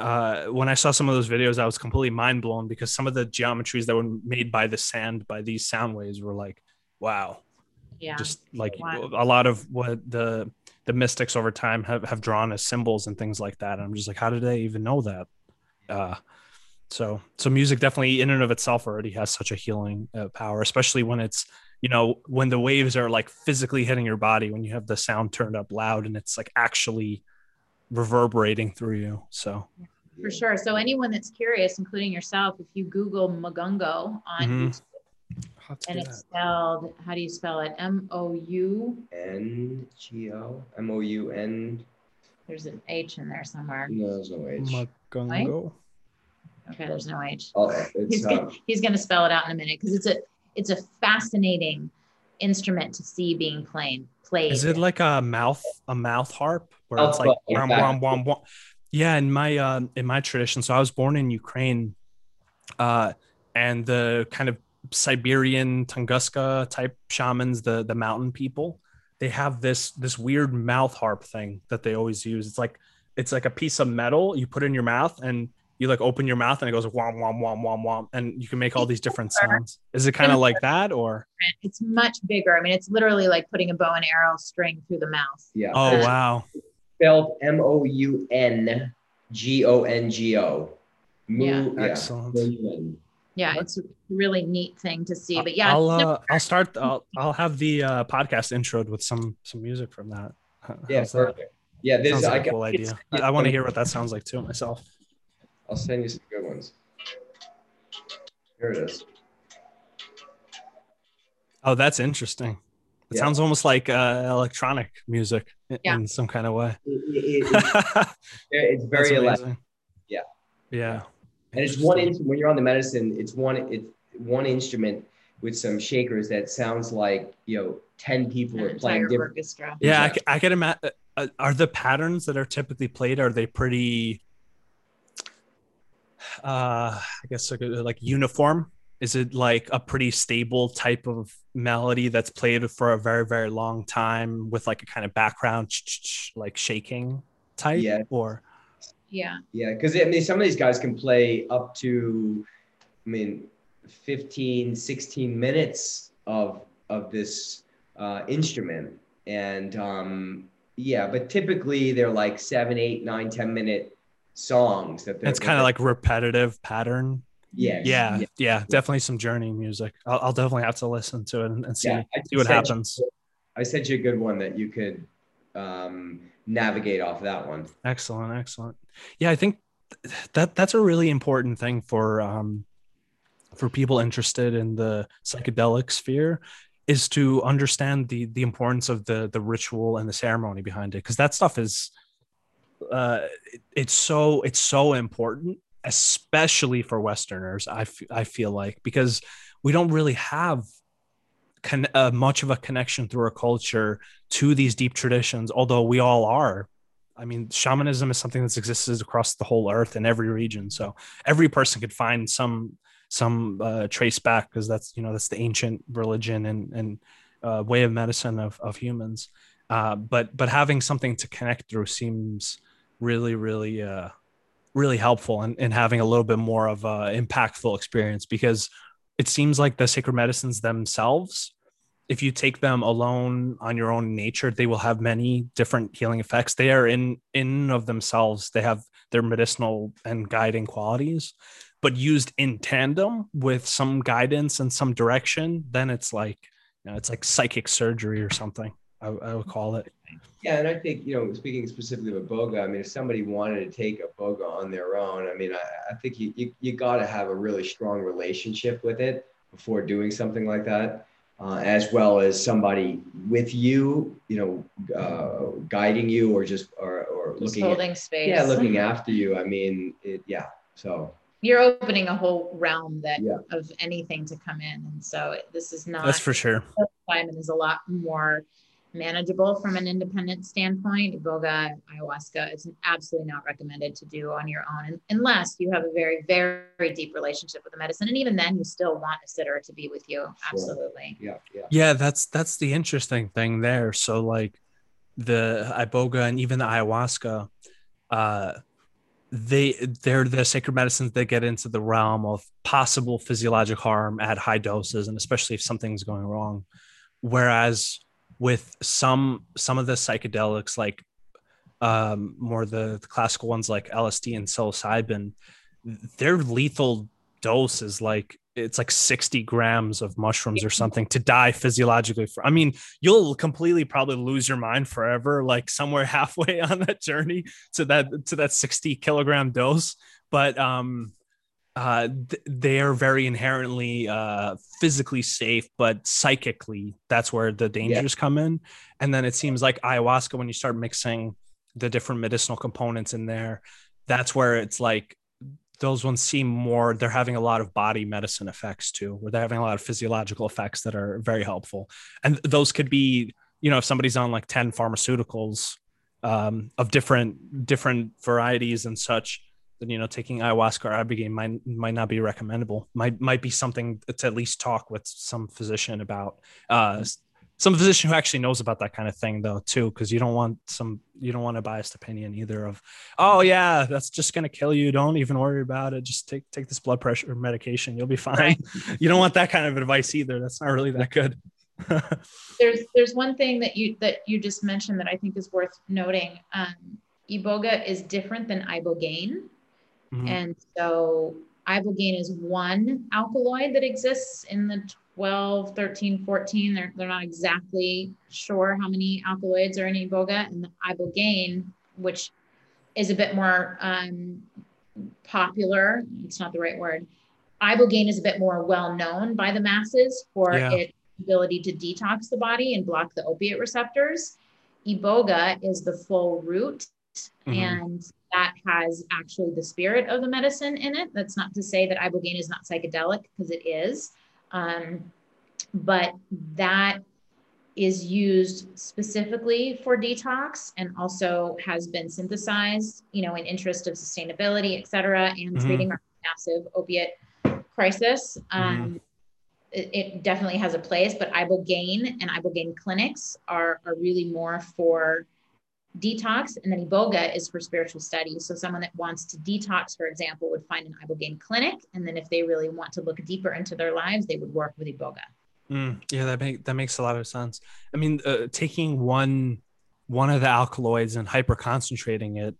uh when i saw some of those videos i was completely mind blown because some of the geometries that were made by the sand by these sound waves were like wow yeah just like Wow. a lot of what the the mystics over time have, have drawn as symbols and things like that. And I'm just like, how did they even know that? Uh, so so music definitely in and of itself already has such a healing uh, power, especially when it's you know when the waves are like physically hitting your body when you have the sound turned up loud and it's like actually reverberating through you. So For sure. So anyone that's curious, including yourself, if you Google Moungongo on Mhm. YouTube, and it's spelled, how do you spell it? M O U. N G O M O U N. There's an H in there somewhere. No, there's no H. Moungongo. Okay, there's no H. Oh, He's it's gonna, uh, he's gonna spell it out in a minute because it's a it's a fascinating instrument to see being played. Played. Is it like a mouth a mouth harp where Mouth it's like harp, wham, exactly. wham, wham, wham. yeah in my uh, in my tradition so I was born in Ukraine uh and the kind of Siberian Tunguska type shamans the the mountain people they have this this weird mouth harp thing that they always use it's like it's like a piece of metal you put in your mouth and you like open your mouth and it goes wham wham wham wham wham and you can make all these different sounds is it kind of like that or It's much bigger. I mean, it's literally like putting a bow and arrow string through the mouth. Yeah. oh It's wow Spelled M O U N G O N G O. Yeah. Excellent. Yeah, it's a really neat thing to see. But yeah, I'll uh, I'll start. I'll I'll have the uh, podcast introed with some some music from that. How- Yeah, how's that? perfect. Yeah, this Sounds I, like a cool idea. I, I want to hear what that sounds like too myself. I'll send you some good ones. Here it is. Oh, that's interesting. It Yeah. sounds almost like uh, electronic music in, Yeah. in some kind of way. It- it- it- it's [laughs] very electric. Yeah. Yeah. And it's one Interesting. when you're on the medicine, it's one it's one instrument with some shakers that sounds like you know ten people an are playing entire different. orchestra. Yeah, I, Yeah. ca- I can imagine. Uh, are the patterns that are typically played are they pretty? Uh, I guess like, uh, like uniform. Is it like a pretty stable type of melody that's played for a very very long time with like a kind of background like shaking type? Yeah. Or Yeah, Yeah, because I mean, some of these guys can play up to, I mean, 15, 16 minutes of of this uh, instrument, and um, yeah, but typically they're like seven, eight, nine, ten minute songs that they're. it's kind of like repetitive pattern. yes, Yeah, yeah. yeah, definitely some journey music. I'll, I'll definitely have to listen to it and, and see Yeah, I see what sent you- happens. I sent you a good one that you could um, navigate off that one. Excellent, excellent. Yeah, I think that that's a really important thing for um for people interested in the psychedelic sphere is to understand the the importance of the the ritual and the ceremony behind it because that stuff is uh it- it's so it's so important especially for westerners I f- I feel like because we don't really have con- uh, much of a connection through our culture to these deep traditions although we all are I mean, shamanism is something that's existed across the whole earth in every region. So every person could find some some uh, trace back because that's you know that's the ancient religion and and uh, way of medicine of of humans. Uh, but but having something to connect through seems really really uh, really helpful in, in having a little bit more of a impactful experience because it seems like the sacred medicines themselves if you take them alone on your own nature they will have many different healing effects. They are in in of themselves. They have their medicinal and guiding qualities but used in tandem with some guidance and some direction then it's like you know, it's like psychic surgery or something I, I would call it Yeah, and I think you know, speaking specifically of iboga, I mean, if somebody wanted to take iboga on their own, I mean, I, I think you you, you got to have a really strong relationship with it before doing something like that, uh, as well as somebody with you, you know, uh, guiding you or just or or just looking, at, holding space. yeah, looking after you. I mean, it, yeah. So You're opening a whole realm that Yeah. of anything to come in, and so this is not. that's for sure Psilocybin is a lot more manageable from an independent standpoint. Iboga, ayahuasca, it's absolutely not recommended to do on your own un- unless you have a very, very deep relationship with the medicine. And even then, you still want a sitter to be with you. Absolutely. yeah, yeah, yeah that's that's the interesting thing there so like the iboga and even the ayahuasca uh they they're the sacred medicines that get into the realm of possible physiologic harm at high doses and especially if something's going wrong whereas with some some of the psychedelics like um more the, the classical ones like lsd and psilocybin their lethal dose is like it's like 60 grams of mushrooms or something to die physiologically for i mean you'll completely probably lose your mind forever like somewhere [laughs] halfway on that journey to that to that 60 kilogram dose but um uh th- they are very inherently uh physically safe but psychically that's where the dangers come in. And then it seems like ayahuasca when you start mixing the different medicinal components in there that's where it's like those ones seem more they're having a lot of body medicine effects too where they're having a lot of physiological effects that are very helpful. And those could be you know if somebody's on like 10 pharmaceuticals um, of different different varieties and such then you know taking ayahuasca or ibogaine might might not be recommendable. Might might be something to at least talk with some physician about uh, some physician who actually knows about that kind of thing though too because you don't want some you don't want a biased opinion either of oh yeah that's just going to kill you. Don't even worry about it. Just take take this blood pressure medication. You'll be fine. Right. [laughs] you don't want that kind of advice either. That's not really that good. [laughs] There's there's one thing that you that you just mentioned that i think is worth noting. Um, iboga is different than ibogaine mm-hmm. and so ibogaine is one alkaloid that exists in the 12, 13, 14. They're, they're not exactly sure how many alkaloids are in iboga. And the ibogaine, which is a bit more um, popular, it's not the right word. Ibogaine is a bit more well known by the masses for yeah. its ability to detox the body and block the opiate receptors. Iboga is the full root, mm-hmm. and that has actually the spirit of the medicine in it. That's not to say that ibogaine is not psychedelic because it is. Um, but that is used specifically for detox and also has been synthesized, you know, in interest of sustainability, et cetera, and mm-hmm. treating our massive opiate crisis. Mm-hmm. Um, mm-hmm. it, it, definitely has a place, but ibogaine and ibogaine clinics are, are really more for detox and then iboga is for spiritual studies so someone that wants to detox for example would find an ibogaine clinic and then if they really want to look deeper into their lives they would work with iboga. Mm, yeah that make, that makes a lot of sense. I mean uh, taking one one of the alkaloids and hyper concentrating it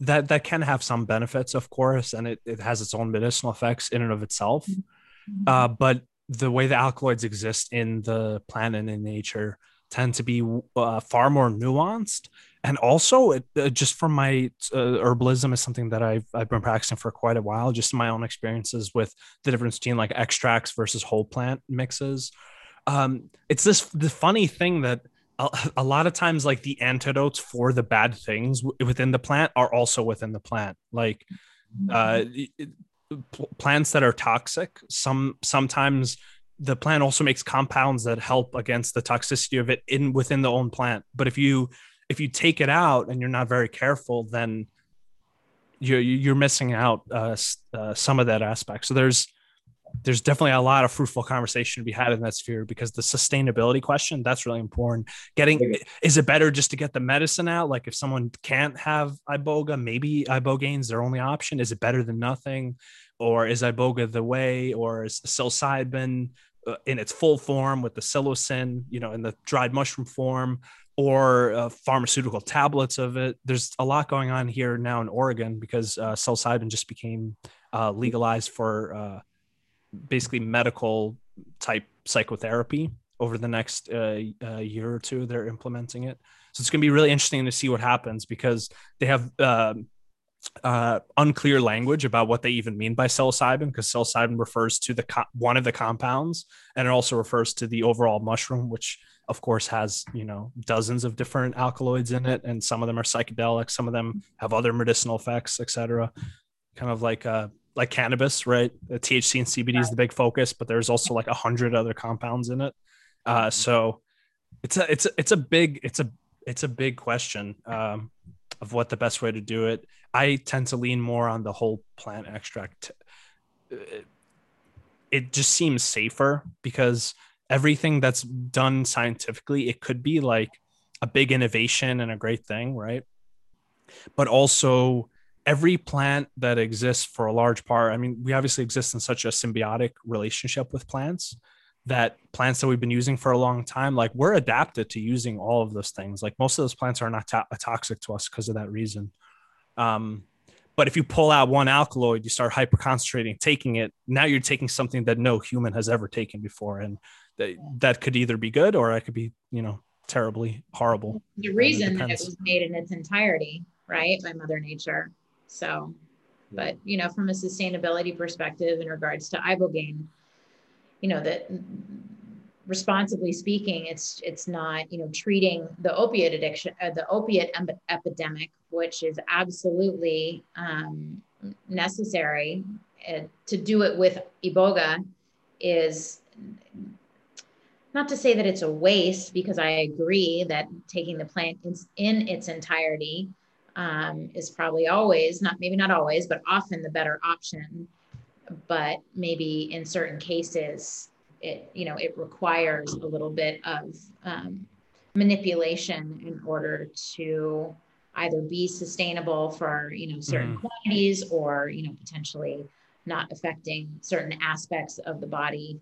that that can have some benefits of course and it, it has its own medicinal effects in and of itself. Mm-hmm. uh, but the way the alkaloids exist in the plant and in nature tend to be uh, far more nuanced and also it, uh, just from my uh, herbalism is something that I've, I've been practicing for quite a while just my own experiences with the difference between like extracts versus whole plant mixes. Um, it's this the funny thing that a, a, lot of times like the antidotes for the bad things w- within the plant are also within the plant. Like uh, plants that are toxic some sometimes the plant also makes compounds that help against the toxicity of it in within the own plant. But if you if you take it out and you're not very careful, then you're you're missing out uh, uh, some of that aspect. So there's there's definitely a lot of fruitful conversation to be had in that sphere because the sustainability question that's really important. Getting is it better just to get the medicine out? Like if someone can't have iboga, maybe ibogaine's their only option. Is it better than nothing, or is iboga the way, or is psilocybin uh, in its full form with the psilocin, you know, in the dried mushroom form? Or uh, pharmaceutical tablets of it. There's a lot going on here now in Oregon because uh, psilocybin just became uh, legalized for uh, basically medical type psychotherapy over the next uh, uh, year or two. They're implementing it, so it's going to be really interesting to see what happens because they have. Um, unclear language about what they even mean by psilocybin because psilocybin refers to the co- one of the compounds and it also refers to the overall mushroom which of course has you know dozens of different alkaloids in it and some of them are psychedelic some of them have other medicinal effects etc kind of like uh like cannabis right? The thc and cbd is the big focus but there's also like a hundred other compounds in it. Uh so it's a it's a, it's a big it's a it's a big question um of what the best way to do it. I tend to lean more on the whole plant extract. It just seems safer because everything that's done scientifically, it could be like a big innovation and a great thing, right? But also, every plant that exists for a large part, I mean, we obviously exist in such a symbiotic relationship with plants that plants that we've been using for a long time, like we're adapted to using all of those things. Like most of those plants are not to- toxic to us because of that reason. Um, but if you pull out one alkaloid, you start hyperconcentrating, taking it. Now you're taking something that no human has ever taken before, and that, that could either be good or it could be, you know, terribly horrible. The reason that it was made in its entirety, right, by Mother Nature. So, but you know, from a sustainability perspective in regards to ibogaine, you know, that responsibly speaking, it's it's not you know treating the opiate addiction, uh, the opiate em- epidemic, which is absolutely um, necessary uh, to do it with iboga is not to say that it's a waste because i agree that taking the plant in, in its entirety um, is probably always not maybe not always but often the better option but maybe in certain cases it you know it requires a little bit of um, manipulation in order to either be sustainable for you know certain mm. quantities or you know potentially not affecting certain aspects of the body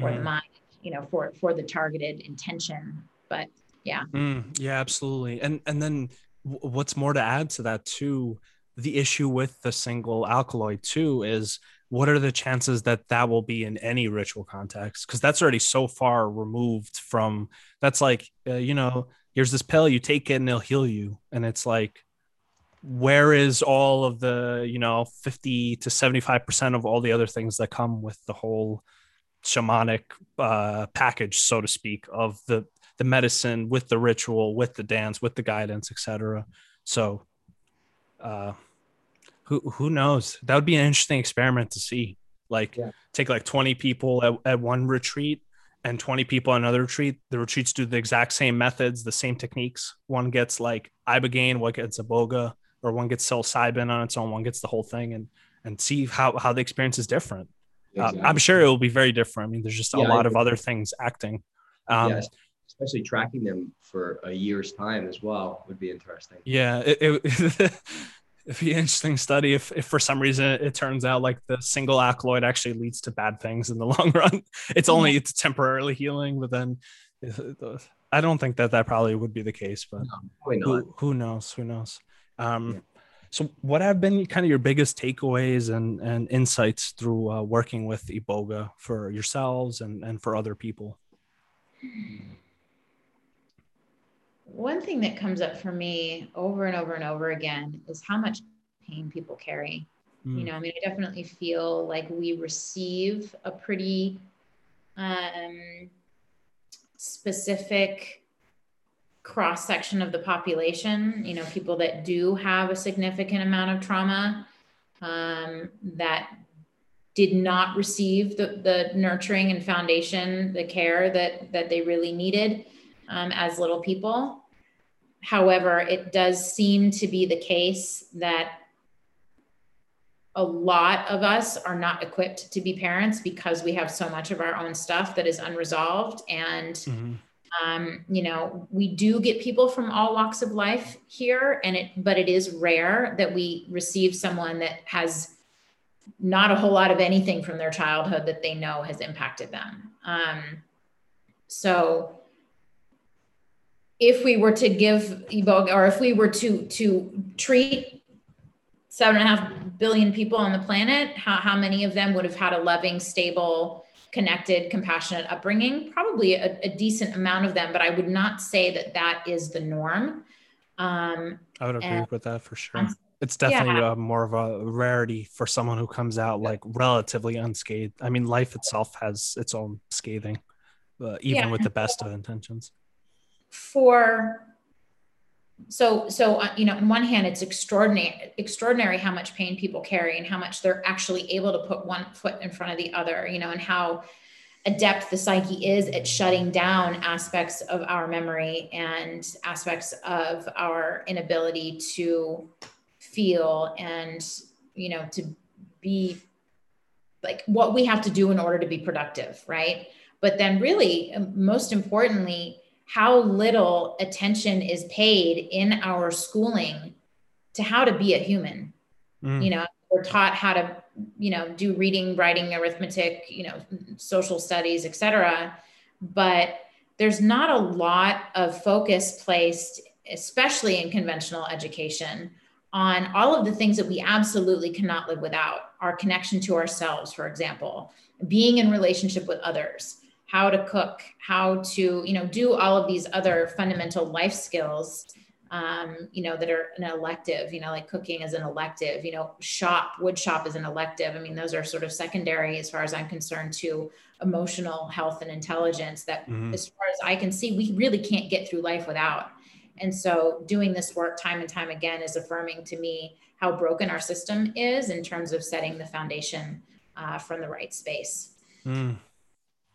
or mm. the mind you know for for the targeted intention but yeah. Mm, yeah absolutely. And and then what's more to add to that too the issue with the single alkaloid too is what are the chances that that will be in any ritual context? Because that's already so far removed from that's like uh, you know here's this pill you take it and it'll heal you. And it's like where is all of the you know 50 to 75 percent of all the other things that come with the whole shamanic uh, package so to speak of the the medicine with the ritual with the dance with the guidance etc so uh who who knows? That would be an interesting experiment to see. Like yeah. take like 20 people at, at one retreat and 20 people on another retreat. The retreats do the exact same methods, the same techniques. One gets like ibogaine, one gets iboga, or one gets psilocybin on its own, one gets the whole thing and and see how how the experience is different. Exactly. Uh, I'm sure it will be very different. I mean, there's just a yeah, lot of other things acting. Um, yes, especially tracking them for a year's time as well would be interesting. Yeah, it, it [laughs] it'd be an interesting study if, if for some reason it turns out like the single alkaloid actually leads to bad things in the [laughs] long run. It's only it's temporarily healing, but then I don't think that that probably would be the case. But no, who, who, knows? Who knows? Um, yeah. So, what have been kind of your biggest takeaways and, and insights through uh, working with Iboga for yourselves and, and for other people? one thing that comes up for me over and over and over again is how much pain people carry. Mm. You know, I mean, I definitely feel like we receive a pretty um, specific cross section of the population. You know, people that do have a significant amount of trauma um, that did not receive the, the nurturing and foundation, the care that that they really needed um, as little people. However, it does seem to be the case that a lot of us are not equipped to be parents because we have so much of our own stuff that is unresolved and mm-hmm. Um, you know we do get people from all walks of life here and it but it is rare that we receive someone that has not a whole lot of anything from their childhood that they know has impacted them. Um, so if we were to give Iboga, or if we were to to treat seven and a half billion people on the planet, how, how many of them would have had a loving, stable, connected, compassionate upbringing? Probably a, a decent amount of them, but I would not say that that is the norm. Um, I would agree with that for sure. It's definitely yeah. a, more of a rarity for someone who comes out like relatively unscathed. I mean, life itself has its own scathing, uh, even yeah. with the best of intentions for so so uh, you know on one hand it's extraordinary extraordinary how much pain people carry and how much they're actually able to put one foot in front of the other you know and how adept the psyche is at shutting down aspects of our memory and aspects of our inability to feel and you know to be like what we have to do in order to be productive right? But then really most importantly how little attention is paid in our schooling to how to be a human. Mm. You know, we're taught how to, you know, do reading, writing, arithmetic, you know, social studies, etc. But there's not a lot of focus placed, especially in conventional education, on all of the things that we absolutely cannot live without our connection to ourselves, for example, being in relationship with others, how to cook, how to, you know, do all of these other fundamental life skills, um, you know, that are an elective, you know, like cooking is an elective, you know, shop, wood shop is an elective. I mean, those are sort of secondary as far as I'm concerned to emotional health and intelligence that mm-hmm. as far as I can see, we really can't get through life without. and so doing this work time and time again is affirming to me how broken our system is in terms of setting the foundation uh, from the right space. Mm.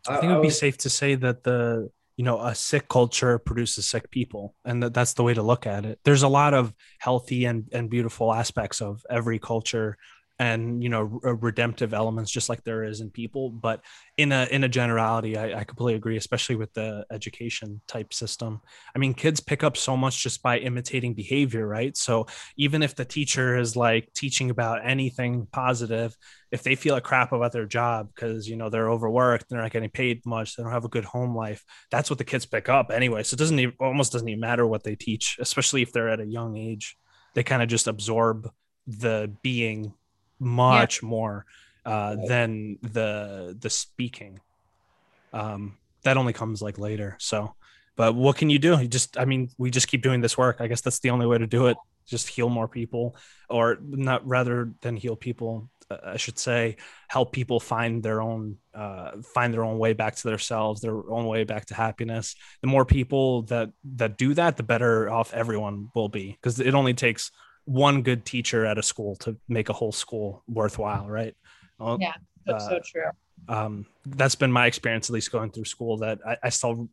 I think it would be safe to say that the you know a sick culture produces sick people and that, that's the way to look at it. There's a lot of healthy and, and beautiful aspects of every culture and you know uh, redemptive elements just like there is in people but in a in a generality I, I, completely agree especially with the education type system. I mean kids pick up so much just by imitating behavior right? So even if the teacher is like teaching about anything positive if they feel a crap about their job because you know they're overworked they're not getting paid much they don't have a good home life that's what the kids pick up anyway. So it doesn't even almost doesn't even matter what they teach especially if they're at a young age. They kind of just absorb the being much yeah. more uh, than the the speaking. Um, that only comes like later. So, but what can you do? You just, I mean, we just keep doing this work. I guess that's the only way to do it. Just heal more people, or not rather than heal people. Uh, I should say, help people find their own, uh, find their own way back to themselves, their own way back to happiness. The more people that that do that, the better off everyone will be, because it only takes one good teacher at a school to make a whole school worthwhile, right? Well, yeah, that's uh, so true. Um, that's been my experience, at least going through school. That I, I still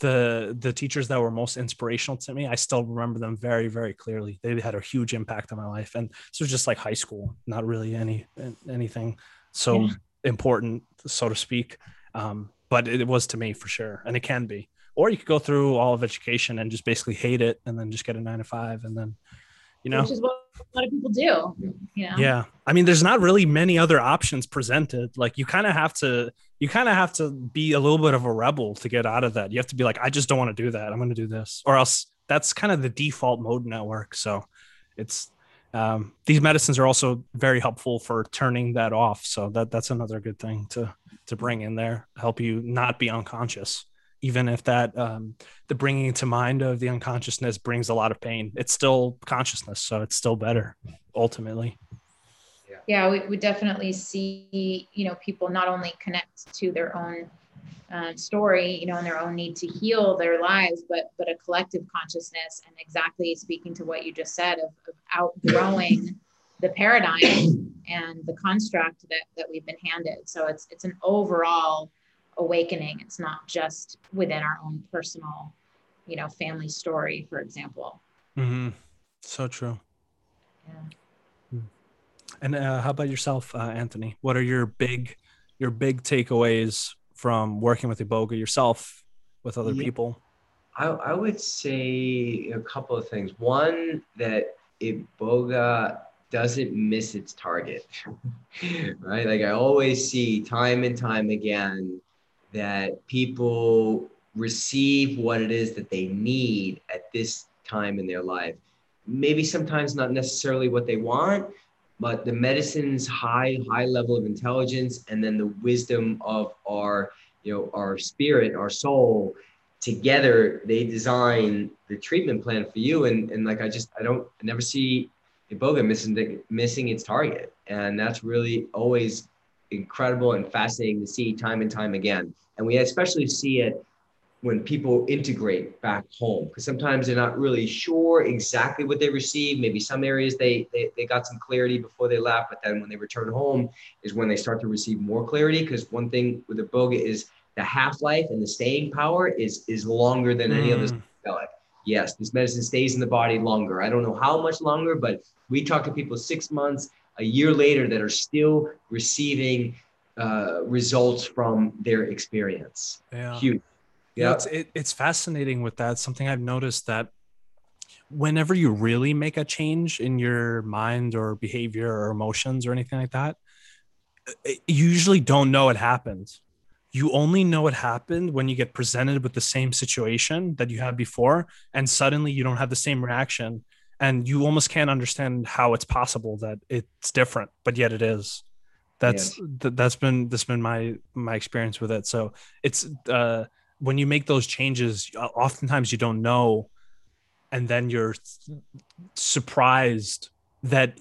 the the teachers that were most inspirational to me, I still remember them very very clearly. They had a huge impact on my life, and this was just like high school, not really any anything so yeah. important, so to speak. Um, but it was to me for sure, and it can be. Or you could go through all of education and just basically hate it, and then just get a nine to five, and then you know? which is what a lot of people do you know? Yeah. I mean there's not really many other options presented. Like you kind of have to you kind of have to be a little bit of a rebel to get out of that. You have to be like i just don't want to do that. I'm going to do this. Or else that's kind of the default mode network. So it's um, these medicines are also very helpful for turning that off. So that that's another good thing to to bring in there help you not be unconscious even if that um, the bringing to mind of the unconsciousness brings a lot of pain it's still consciousness so it's still better ultimately. Yeah, yeah we, we definitely see you know people not only connect to their own uh, story you know and their own need to heal their lives but but a collective consciousness and exactly speaking to what you just said of, of outgrowing the paradigm and the construct that that we've been handed. So it's it's an overall awakening. It's not just within our own personal, you know, family story, for example. Mm-hmm. So true. Yeah. Hmm. And uh, how about yourself, uh, Anthony? What are your big, your big takeaways from working with Iboga yourself with other yeah. people? I, I would say a couple of things. One, that Iboga doesn't miss its target, [laughs] right? Like I always see time and time again, that people receive what it is that they need at this time in their life. Maybe sometimes not necessarily what they want, but the medicine's high, high level of intelligence and then the wisdom of our, you know, our spirit, our soul together, they design the treatment plan for you. And, and like, I just, I don't, I never see Iboga missing, missing its target. And that's really always incredible and fascinating to see time and time again. And we especially see it when people integrate back home because sometimes they're not really sure exactly what they receive maybe some areas they, they they got some clarity before they left but then when they return home is when they start to receive more clarity because one thing with the iboga is the half-life and the staying power is is longer than any mm. other psychedelic yes this medicine stays in the body longer. I don't know how much longer but we talk to people six months a year later that are still receiving uh, results from their experience. Yeah. Huge. Yeah. it's, it, it's fascinating with that. Something I've noticed that whenever you really make a change in your mind or behavior or emotions or anything like that, you usually don't know it happened. You only know it happened when you get presented with the same situation that you had before, and suddenly you don't have the same reaction. And you almost can't understand how it's possible that it's different, but yet it is that's yeah. th- that's been that's been my my experience with it so it's uh when you make those changes oftentimes you don't know and then you're surprised that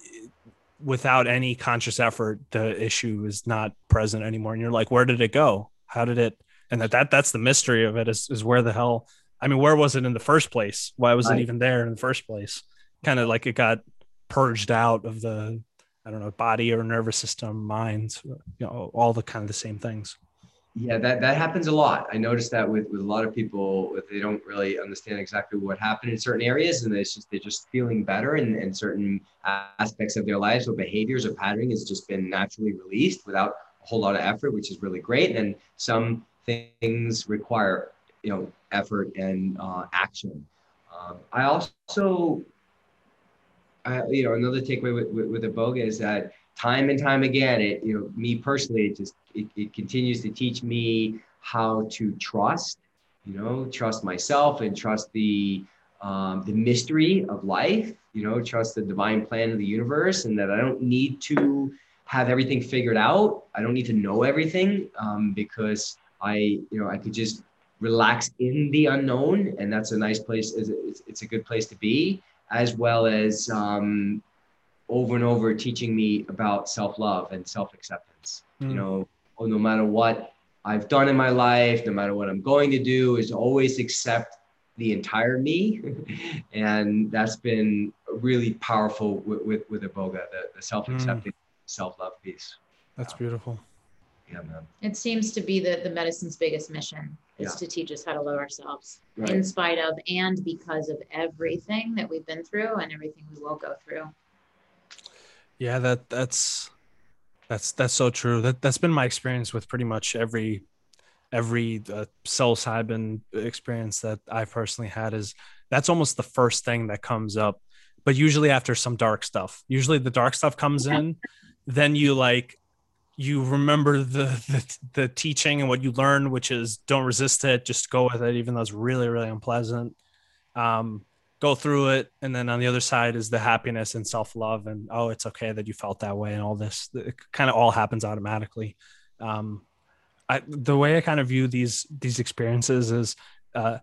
without any conscious effort the issue is not present anymore and you're like where did it go how did it and that, that that's the mystery of it is, is where the hell I mean, where was it in the first place? Why was Right. it even there in the first place? Kind of like it got purged out of the, I don't know, body or nervous system, mind, you know, all the kind of the same things. Yeah, that, that happens a lot. I noticed that with, with a lot of people, they don't really understand exactly what happened in certain areas, and it's just they're just feeling better, and, and certain aspects of their lives or behaviors or patterning has just been naturally released without a whole lot of effort, which is really great. And some things require you know effort and uh, action. Um, I also, I, you know, another takeaway with, with, with Iboga is that time and time again, it, you know, me personally, it just, it, it continues to teach me how to trust, you know, trust myself and trust the, um, the mystery of life, you know, trust the divine plan of the universe and that I don't need to have everything figured out. I don't need to know everything um, because I, you know, I could just relax in the unknown. And that's a nice place. It's, it's a good place to be as well as, um, over and over teaching me about self-love and self-acceptance. Mm. you know oh, no matter what i've done in my life no matter what i'm going to do is always accept the entire me. [laughs] And that's been really powerful with with, with iboga the, the self-accepting mm. self-love piece. That's beautiful yeah man it seems to be the the medicine's biggest mission is yeah. to teach us how to love ourselves right. in spite of and because of everything that we've been through and everything we will go through yeah, that that's that's that's so true. That that's been my experience with pretty much every every uh, psilocybin experience that I've personally had is that's almost the first thing that comes up. But usually after some dark stuff, usually the dark stuff comes in, then you like you remember the, the the teaching and what you learn, which is don't resist it, just go with it, even though it's really really unpleasant. Um, go through it. And then on the other side is the happiness and self-love and oh it's okay that you felt that way and all this. It kind of all happens automatically. Um I, the way i kind of view these these experiences is uh,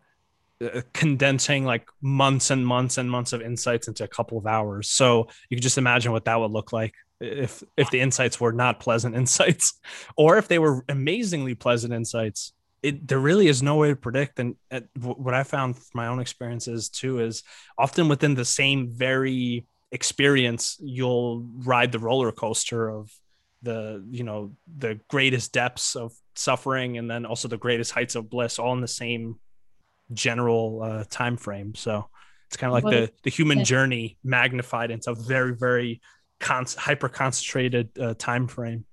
uh condensing like months and months and months of insights into a couple of hours. So you can just imagine what that would look like if if the insights were not pleasant [laughs] insights or if they were amazingly pleasant insights it there really is no way to predict. And uh, what i found from my own experiences too is often within the same very experience you'll ride the roller coaster of the you know the greatest depths of suffering and then also the greatest heights of bliss all in the same general uh, time frame. So it's kind of like the the human journey magnified into a very very con- hyper concentrated uh, time frame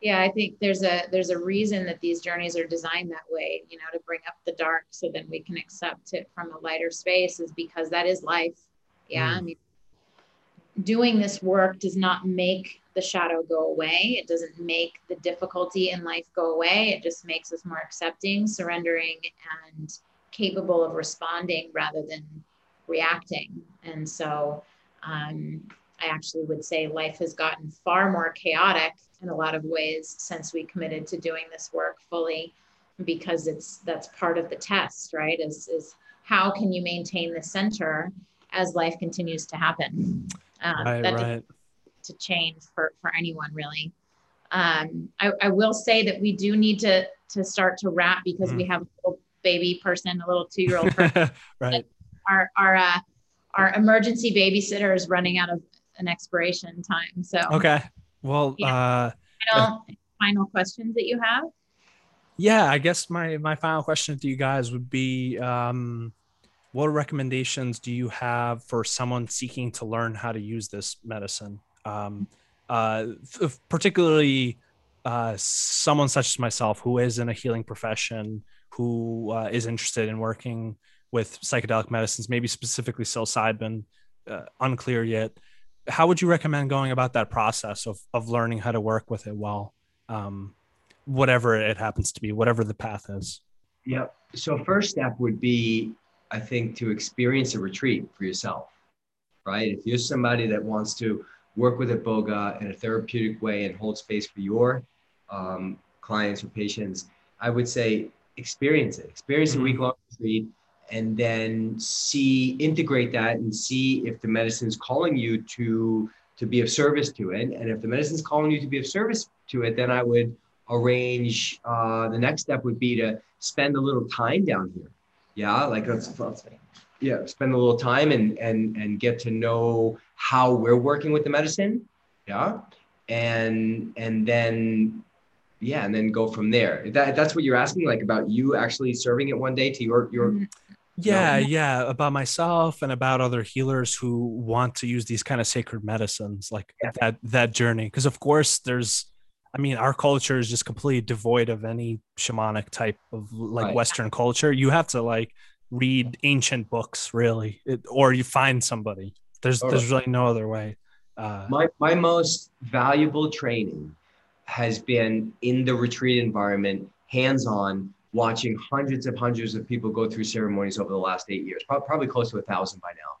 yeah i think there's a there's a reason that these journeys are designed that way you know to bring up the dark so then we can accept it from a lighter space is because that is life. Yeah mm. i mean doing this work does not make the shadow go away. It doesn't make the difficulty in life go away. It just makes us more accepting surrendering and capable of responding rather than reacting. And so um, I actually would say life has gotten far more chaotic in a lot of ways since we committed to doing this work fully because it's that's part of the test right? Is is how can you maintain the center as life continues to happen? Um, right, that right. to change for for anyone really. Um, I, I, will say that we do need to to start to wrap because mm. we have a little baby person a little two-year-old [laughs] person. Right. Our our uh, our emergency babysitter is running out of an expiration time. So okay, well, uh, final questions that you have? Yeah, I guess my my final question to you guys would be, um, what recommendations do you have for someone seeking to learn how to use this medicine? Um, uh, particularly uh, someone such as myself who is in a healing profession, who uh, is interested in working with psychedelic medicines, maybe specifically psilocybin, uh, unclear yet how would you recommend going about that process of of learning how to work with it well um, whatever it happens to be whatever the path is? Yeah so first step would be i think to experience a retreat for yourself right? If you're somebody that wants to work with iboga in a therapeutic way and hold space for your um, clients or patients i would say experience it. Experience mm-hmm. a week long retreat and then see integrate that and see if the medicine is calling you to to be of service to it and if the medicine is calling you to be of service to it then i would arrange uh, the next step would be to spend a little time down here Yeah, like let's, let's yeah spend a little time and and and get to know how we're working with the medicine. Yeah, and and then yeah, and then go from there. That that's what you're asking, like about you actually serving it one day to your your. Mm, Yeah, yeah, about myself and about other healers who want to use these kind of sacred medicines, like Yeah. that that journey. Because of course, there's, I mean, our culture is just completely devoid of any shamanic type of like Right. Western culture. You have to like read ancient books, really, it, or you find somebody. There's Totally. there's really no other way. Uh, My my most valuable training has been in the retreat environment, hands-on, watching hundreds of hundreds of people go through ceremonies over the last eight years, probably close to a thousand by now.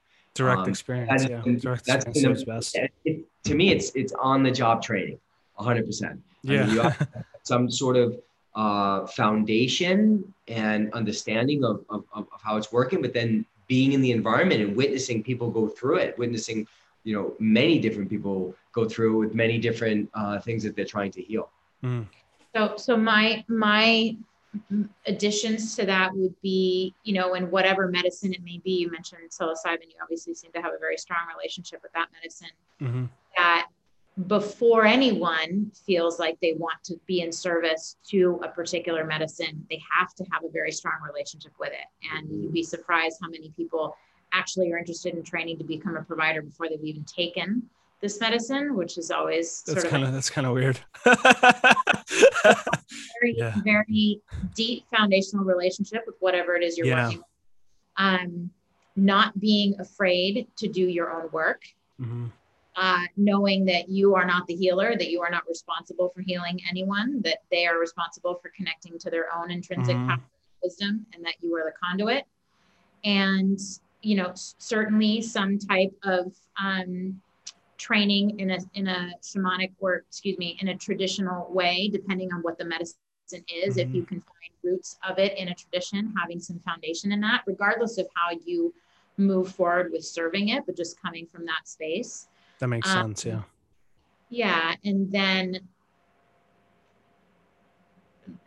direct um, experience, that yeah, direct that's experience been best. It, it- to me, it's it's on the job training, hundred percent. I mean, you Yeah, have [laughs] some sort of uh, foundation and understanding of, of, of of how it's working, but then being in the environment and witnessing people go through it, witnessing, you know, many different people go through with many different uh, things that they're trying to heal. Mm, So, so my my additions to that would be, you know, in whatever medicine it may be. You mentioned psilocybin. You obviously seem to have a very strong relationship with that medicine. mhm. That before anyone feels like they want to be in service to a particular medicine, they have to have a very strong relationship with it. And you'd be surprised how many people actually are interested in training to become a provider before they've even taken this medicine, which is always That's sort of kind of that's kind of weird. [laughs] very, Yeah. very deep foundational relationship with whatever it is you're Yeah. working with. Um, not being afraid to do your own work, Mhm. uh, knowing that you are not the healer, that you are not responsible for healing anyone, that they are responsible for connecting to their own intrinsic Mhm. power and wisdom, and that you are the conduit. And, you know, certainly some type of um, training in a in a shamanic or excuse me in a traditional way depending on what the medicine is if Mhm. you can find roots of it in a tradition having some foundation in that regardless of how you move forward with serving it but just coming from that space That makes Um, sense. Yeah. yeah and then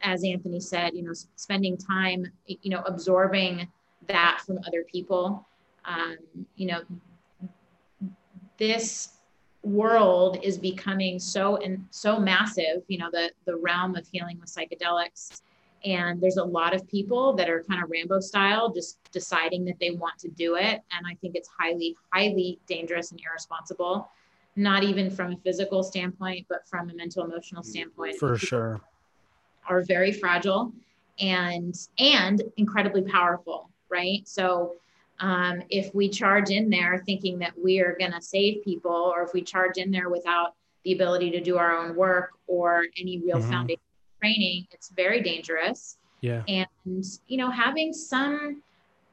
as anthony said you know spending time you know absorbing that from other people um, you know this world is becoming so and so massive you know the the realm of healing with psychedelics. And there's a lot of people that are kind of rambo style just deciding that they want to do it. And i think it's highly highly dangerous and irresponsible not even from a physical standpoint but from a mental emotional mm, standpoint. For sure. are very fragile and and incredibly powerful right? So um, if we charge in there thinking that we are going to save people or if we charge in there without the ability to do our own work or any real Mhm. foundation training it's very dangerous Yeah. and you know having some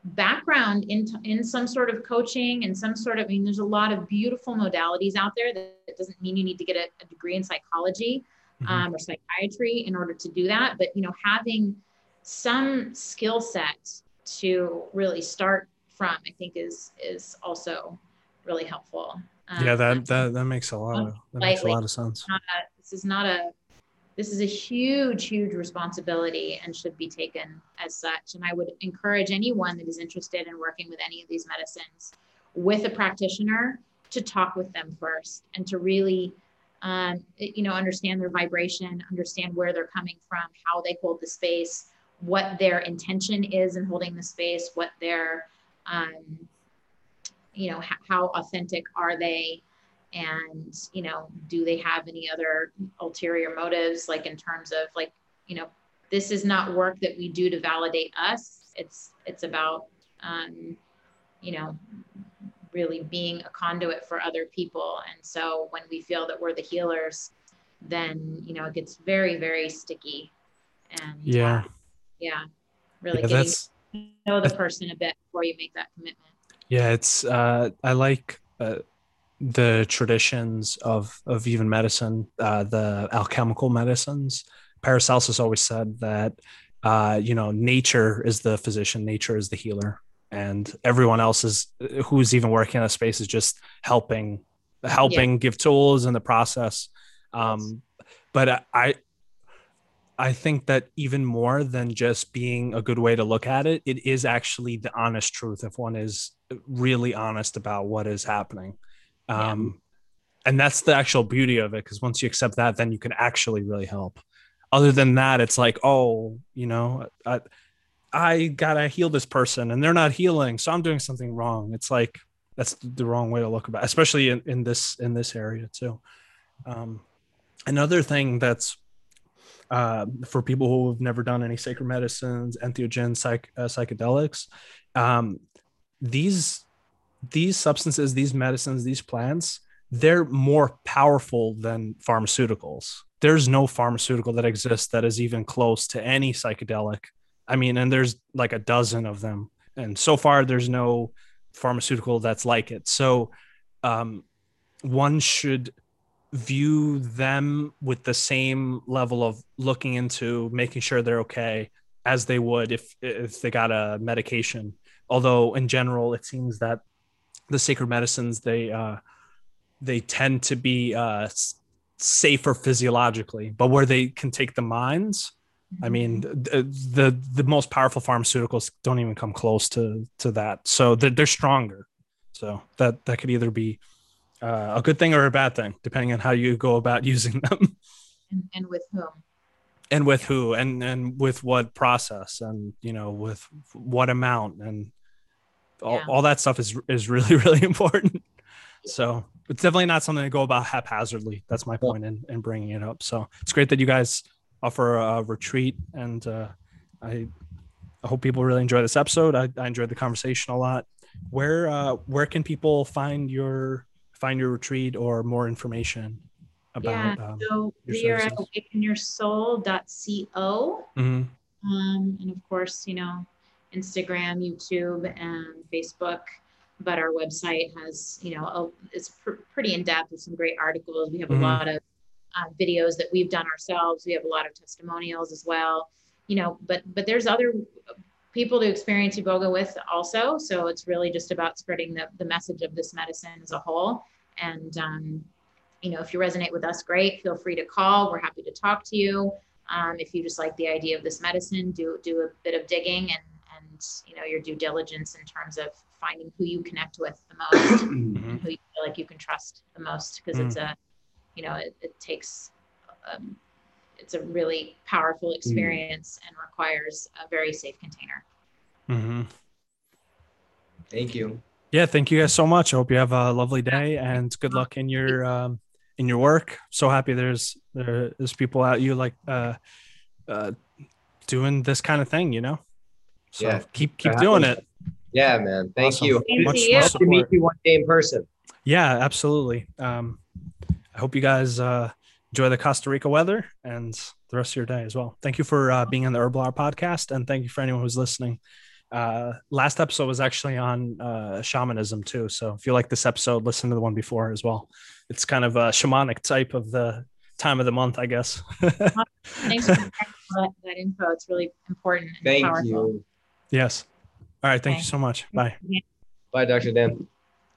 background in in some sort of coaching and some sort of I mean there's a lot of beautiful modalities out there that, doesn't mean you need to get a, a degree in psychology Mhm. um, or psychiatry in order to do that but you know having some skill set to really start from i think is is also really helpful um, yeah. That that that makes a lot of that makes a lot of sense. not a, this is not a this is a huge huge responsibility and should be taken as such and i would encourage anyone that is interested in working with any of these medicines with a practitioner to talk with them first and to really um, you know understand their vibration understand where they're coming from how they hold the space what their intention is in holding the space what their um, you know h- how authentic are they and you know do they have any other ulterior motives like in terms of like you know this is not work that we do to validate us it's it's about um, you know really being a conduit for other people and so when we feel that we're the healers then you know it gets very very sticky and Yeah. uh, yeah really Yeah. getting That's know the person a bit before you make that commitment yeah. It's uh, I like uh, the traditions of of even medicine, uh, the alchemical medicines. Paracelsus always said that uh, you know nature is the physician, nature is the healer, and everyone else is who's even working in a space is just helping, helping give tools in the process. Um, but I I think that even more than just being a good way to look at it, it is actually the honest truth if one is really honest about what is happening. Um, And that's the actual beauty of it. Because once you accept that, then you can actually really help. Other than that, it's like, oh, you know, I, I gotta heal this person and they're not healing, so I'm doing something wrong. It's like that's the wrong way to look about, it, especially in, in this in this area too. Um, another thing that's uh, for people who have never done any sacred medicines, entheogens, psych, uh, psychedelics, um, these these substances, these medicines, these plants, they're more powerful than pharmaceuticals. There's no pharmaceutical that exists that is even close to any psychedelic. I mean, and there's like a dozen of them, and so far there's no pharmaceutical that's like it. So, um, one should view them with the same level of looking into making sure they're okay as they would if if they got a medication. Although in general it seems that the sacred medicines they uh they tend to be uh safer physiologically but where they can take the minds i mean Mm-hmm. the, the the most powerful pharmaceuticals don't even come close to to that. So they're, they're stronger. So that that could either be uh, a good thing or a bad thing, depending on how you go about [laughs] using them and, and with whom. and with who and and with what process and you know with what amount and all, Yeah. all that stuff is is really [laughs] really important. So it's definitely not something to go about haphazardly. That's my point in, in bringing it up. So it's great that you guys offer a retreat and uh, I I hope people really enjoy this episode. I, I enjoyed the conversation a lot. Where uh, where can people find your find your retreat or more information about? yeah, um, so your we are at awakenyoursoul.co. mhm. Um, and of course, you know, Instagram, YouTube, and Facebook. But our website has, you know, a, it's pr- pretty in depth with some great articles. We have Mhm. a lot of uh, videos that we've done ourselves. We have a lot of testimonials as well. You know, but but there's other people to experience iboga with also. So it's really just about spreading the, the message of this medicine as a whole. And um, you know, if you resonate with us, great. Feel free to call. We're happy to talk to you. Um, if you just like the idea of this medicine, do do a bit of digging and and you know your due diligence in terms of finding who you connect with the most and [coughs] who you feel like you can trust the most because it's a you know it, it takes um, it's a really powerful experience and requires a very safe container Mhm. Thank you. Yeah, thank you guys so much. I hope you have a lovely day and good luck in your um, in your work. So happy there's there's people out you like uh, uh, doing this kind of thing, you know. So Yeah. keep keep Yeah. doing it. Yeah, man. Thank Awesome. you. Thank Much, you. much to meet you one day in person. Yeah, absolutely. Um, I hope you guys uh, enjoy the Costa Rica weather and the rest of your day as well. Thank you for uh, being on the Herbal Hour podcast, and thank you for anyone who's listening. Uh, last episode was actually on uh, shamanism too, so if you like this episode, listen to the one before as well. It's kind of a shamanic type of the time of the month, I guess. thanks for [laughs] that, that info it's really important and Thank powerful you. yes. All right. Thank you so much. Bye. Bye, Dr. Dan.